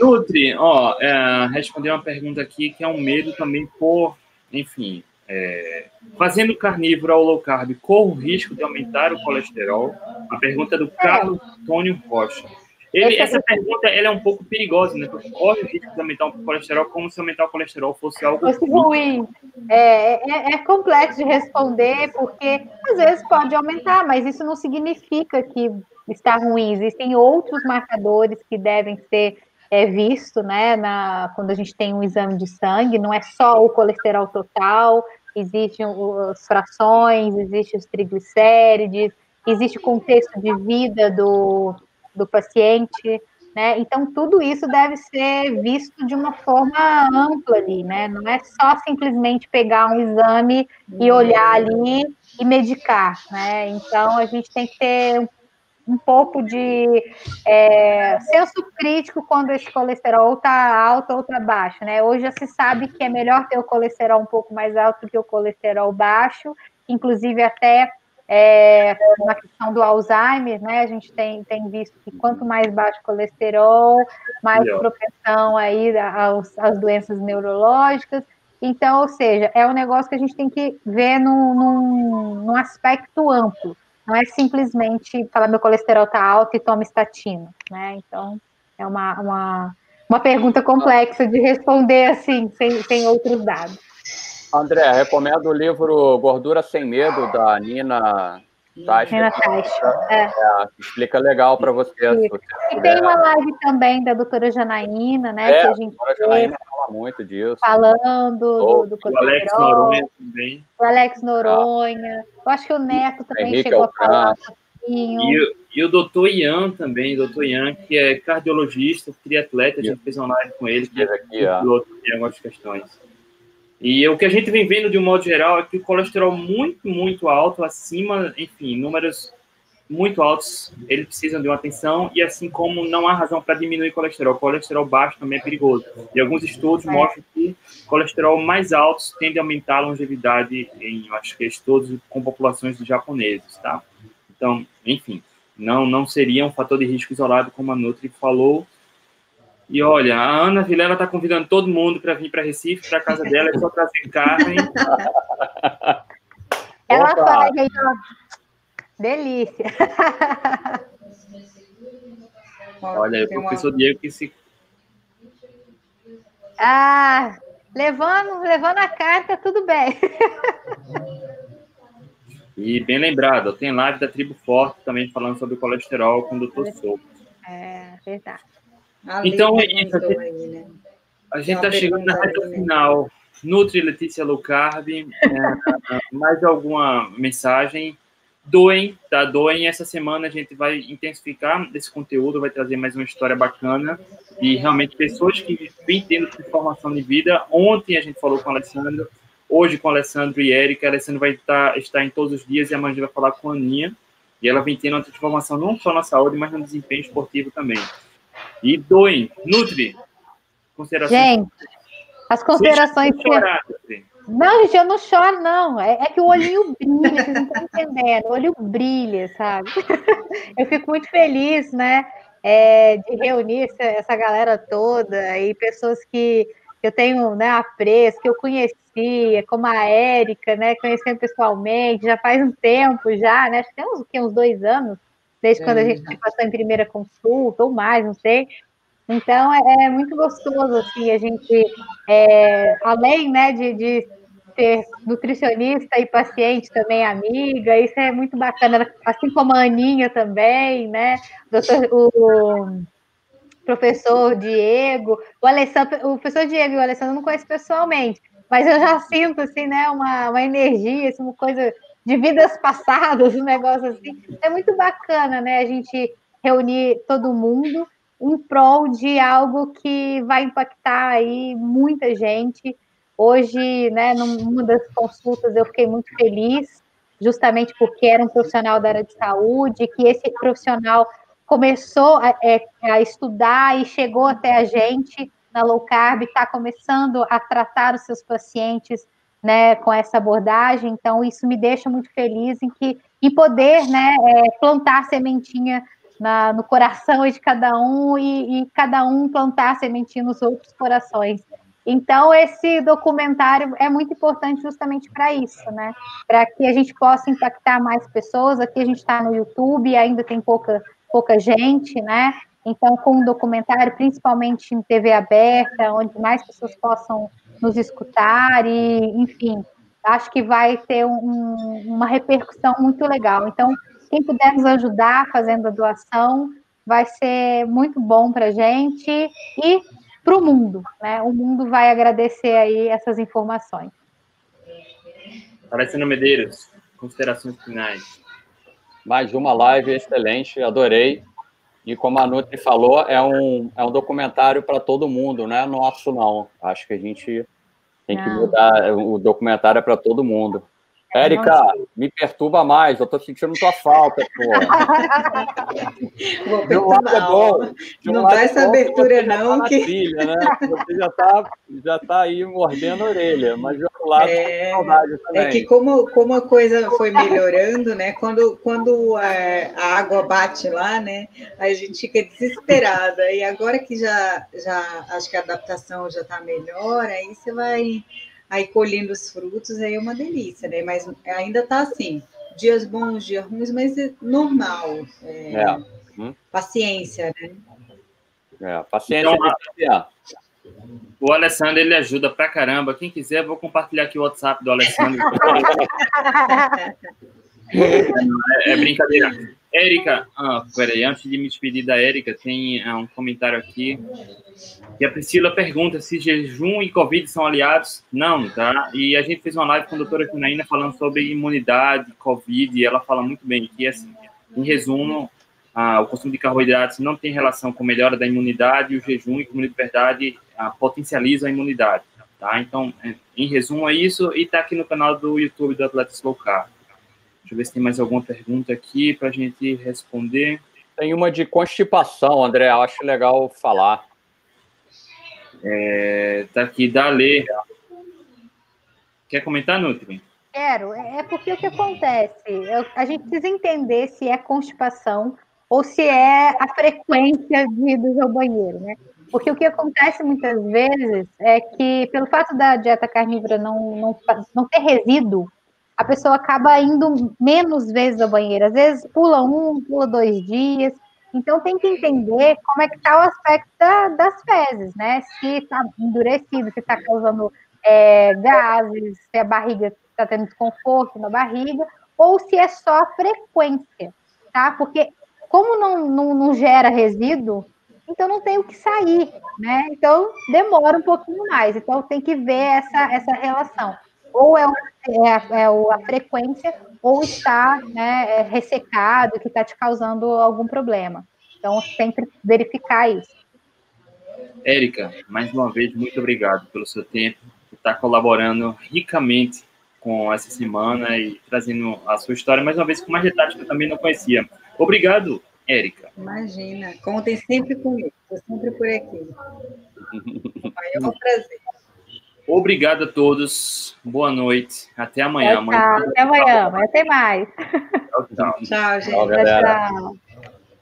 Nutri, ó, é, responder uma pergunta aqui que é um medo também por, enfim, é, fazendo carnívoro ou low carb, corre o risco de aumentar o colesterol? A pergunta é do Carlos Antônio Rocha. Ele, essa pergunta ela é um pouco perigosa, né? Porque corre o risco de aumentar o colesterol como se aumentar o colesterol fosse algo fosse ruim. É, é, é, complexo de responder, porque às vezes pode aumentar, mas isso não significa que está ruim. Existem outros marcadores que devem ser é visto, né, na, quando a gente tem um exame de sangue, não é só o colesterol total, existem as frações, existem os triglicérides, existe o contexto de vida do, do paciente, né? Então, tudo isso deve ser visto de uma forma ampla ali, né? Não é só simplesmente pegar um exame e olhar ali e medicar, né? Então, a gente tem que ter um pouco de é, senso crítico quando esse colesterol está alto ou está baixo, né? Hoje já se sabe que é melhor ter o colesterol um pouco mais alto do que o colesterol baixo, inclusive até é, na questão do Alzheimer, né? A gente tem, tem visto que quanto mais baixo o colesterol, mais propensão aí às, às doenças neurológicas. Então, ou seja, é um negócio que a gente tem que ver num, num, num aspecto amplo. Não é simplesmente falar meu colesterol está alto e toma estatina, né? Então, é uma, uma, uma pergunta complexa de responder assim, sem, sem outros dados. André, recomendo o livro Gordura Sem Medo, da Nina Taixa. Nina Taixa, é. é. Explica legal para você. e tem uma live também da doutora Janaína, né? É, que a gente a doutora Janaína fala muito disso. Falando oh, do, do o Alex Noronha também. O Alex Noronha. Eu acho que o Neto também Henrique chegou a falar um E, e o doutor Ian também, doutor Ian, que é cardiologista, triatleta, a gente fez uma live com ele, que é aqui, algumas questões. E o que a gente vem vendo de um modo geral é que o colesterol muito, muito alto, acima, enfim, números muito altos, eles precisam de uma atenção, e assim como não há razão para diminuir o colesterol, o colesterol baixo também é perigoso. E alguns estudos é. mostram que colesterol mais altos tende a aumentar a longevidade em, acho que estudos com populações de japoneses, tá? Então, enfim, não, não seria um fator de risco isolado, como a Nutri falou. E olha, a Ana Vilela está convidando todo mundo para vir para Recife, para casa dela, é só trazer carne. Ela fala, gente, delícia. Olha, o professor Diego que se. Ah, levando, levando a carta, tudo bem. E bem lembrado, tem live da Tribo Forte também falando sobre o colesterol com o Dr. Souto. É, verdade. Então é isso. Né? A gente está chegando na reta né? final. Nutri Letícia Carb. É, mais alguma mensagem? Doem, tá? Doem. Essa semana a gente vai intensificar esse conteúdo, vai trazer mais uma história bacana. E realmente pessoas que vêm tendo transformação de vida. Ontem a gente falou com o Alessandro hoje com Alessandro e Érica. A Alessandro vai estar, estar em todos os dias e amanhã vai falar com a Aninha. E ela vem tendo uma transformação não só na saúde, mas no desempenho esportivo também. E doem, Nutri, considerações. Gente, as considerações. Chorar, não, gente, eu não choro, não. É, é, que o olhinho brilha, vocês não estão entendendo. O olho brilha, sabe? Eu fico muito feliz, né? É, de reunir essa, essa galera toda e pessoas que eu tenho né, apreço, que eu conheci conhecia, como a Érica, né? Conhecendo pessoalmente, já faz um tempo já, né? Acho que tem uns, que, uns dois anos, desde é. quando a gente passou em primeira consulta, ou mais, não sei. Então é, é muito gostoso assim, a gente, é, além né, de, de ser nutricionista e paciente também amiga, isso é muito bacana, assim como a Aninha também, né? Doutor, o, professor Diego, o Alessandro, o professor Diego e o Alessandro eu não conheço pessoalmente, mas eu já sinto, assim, né, uma, uma energia, assim, uma coisa de vidas passadas, um negócio assim. É muito bacana, né, a gente reunir todo mundo em prol de algo que vai impactar aí muita gente. Hoje, né, numa das consultas, eu fiquei muito feliz, justamente porque era um profissional da área de saúde, que esse profissional começou a, é, a estudar e chegou até a gente na low carb está começando a tratar os seus pacientes né, com essa abordagem, então isso me deixa muito feliz em que em poder né, é, plantar sementinha na, no coração de cada um e, e, cada um plantar sementinha nos outros corações. Então, esse documentário é muito importante justamente para isso, né? Para que a gente possa impactar mais pessoas. Aqui a gente está no YouTube, ainda tem pouca, pouca gente, né? Então, com um documentário, principalmente em TV aberta, onde mais pessoas possam nos escutar e, enfim, acho que vai ter um, uma repercussão muito legal. Então, quem puder nos ajudar fazendo a doação, vai ser muito bom para a gente e para o mundo, né? O mundo vai agradecer aí essas informações. Alessandro Medeiros, considerações finais. Mais uma live excelente, adorei. E como a Nutri falou, é um, é um documentário para todo mundo, não é nosso, não. Acho que a gente tem que mudar. O documentário é para todo mundo. Érica, me perturba mais, eu tô sentindo tua falta, pô. De um lado é bom. não dá essa abertura, não. Tá que... trilha, né? Você já tá, já tá aí mordendo a orelha, mas de outro lado, é, saudade também. É que como, como a coisa foi melhorando, né? Quando, quando a, a água bate lá, né? A gente fica desesperada. E agora que já, já acho que a adaptação já tá melhor, aí você vai aí colhendo os frutos, aí é uma delícia, né? Mas ainda tá assim, dias bons, dias ruins, mas é normal. É, é. Hum. Paciência, né? É, paciência. Então, o Alessandro, ele ajuda pra caramba. Quem quiser, vou compartilhar aqui o WhatsApp do Alessandro. é, é brincadeira. Érica, ah, peraí, antes de me despedir da Érica, tem ah, um comentário aqui. E a Priscila pergunta se jejum e Covid são aliados. Não, tá? E a gente fez uma live com a doutora Cunaína falando sobre imunidade, Covid, e ela fala muito bem que, assim, em resumo, ah, o consumo de carboidratos não tem relação com melhora da imunidade, e o jejum e comida de verdade ah, potencializam a imunidade, tá? Então, em resumo, é isso, e tá aqui no canal do YouTube do Atletas Low Carb. Deixa eu ver se tem mais alguma pergunta aqui para a gente responder. Tem uma de constipação, André, acho legal falar. É, tá aqui, Dale. Quer comentar, Nutri? Quero. É porque o que acontece? Eu, a gente precisa entender se é constipação ou se é a frequência de ir ao banheiro, né? Porque o que acontece muitas vezes é que, pelo fato da dieta carnívora não, não, não ter resíduo, a pessoa acaba indo menos vezes ao banheiro. Às vezes pula um, pula dois dias. Então tem que entender como é que está o aspecto da, das fezes, né? Se está endurecido, se está causando é, gases, se a barriga está tendo desconforto na barriga, ou se é só frequência, tá? Porque como não, não, não gera resíduo, então não tem o que sair, né? Então demora um pouquinho mais. Então tem que ver essa, essa relação. Ou é, é, a, é a frequência, ou está né, é ressecado, que está te causando algum problema. Então, sempre verificar isso. Érica, mais uma vez, muito obrigado pelo seu tempo, por estar colaborando ricamente com essa semana e trazendo a sua história, mais uma vez, com mais detalhes que eu também não conhecia. Obrigado, Érica. Imagina, contem sempre comigo, estou sempre por aqui. É um prazer. Obrigado a todos, boa noite, até amanhã. Tchau, tchau. Até amanhã, até mais. Tchau, tchau gente. Tchau, tchau.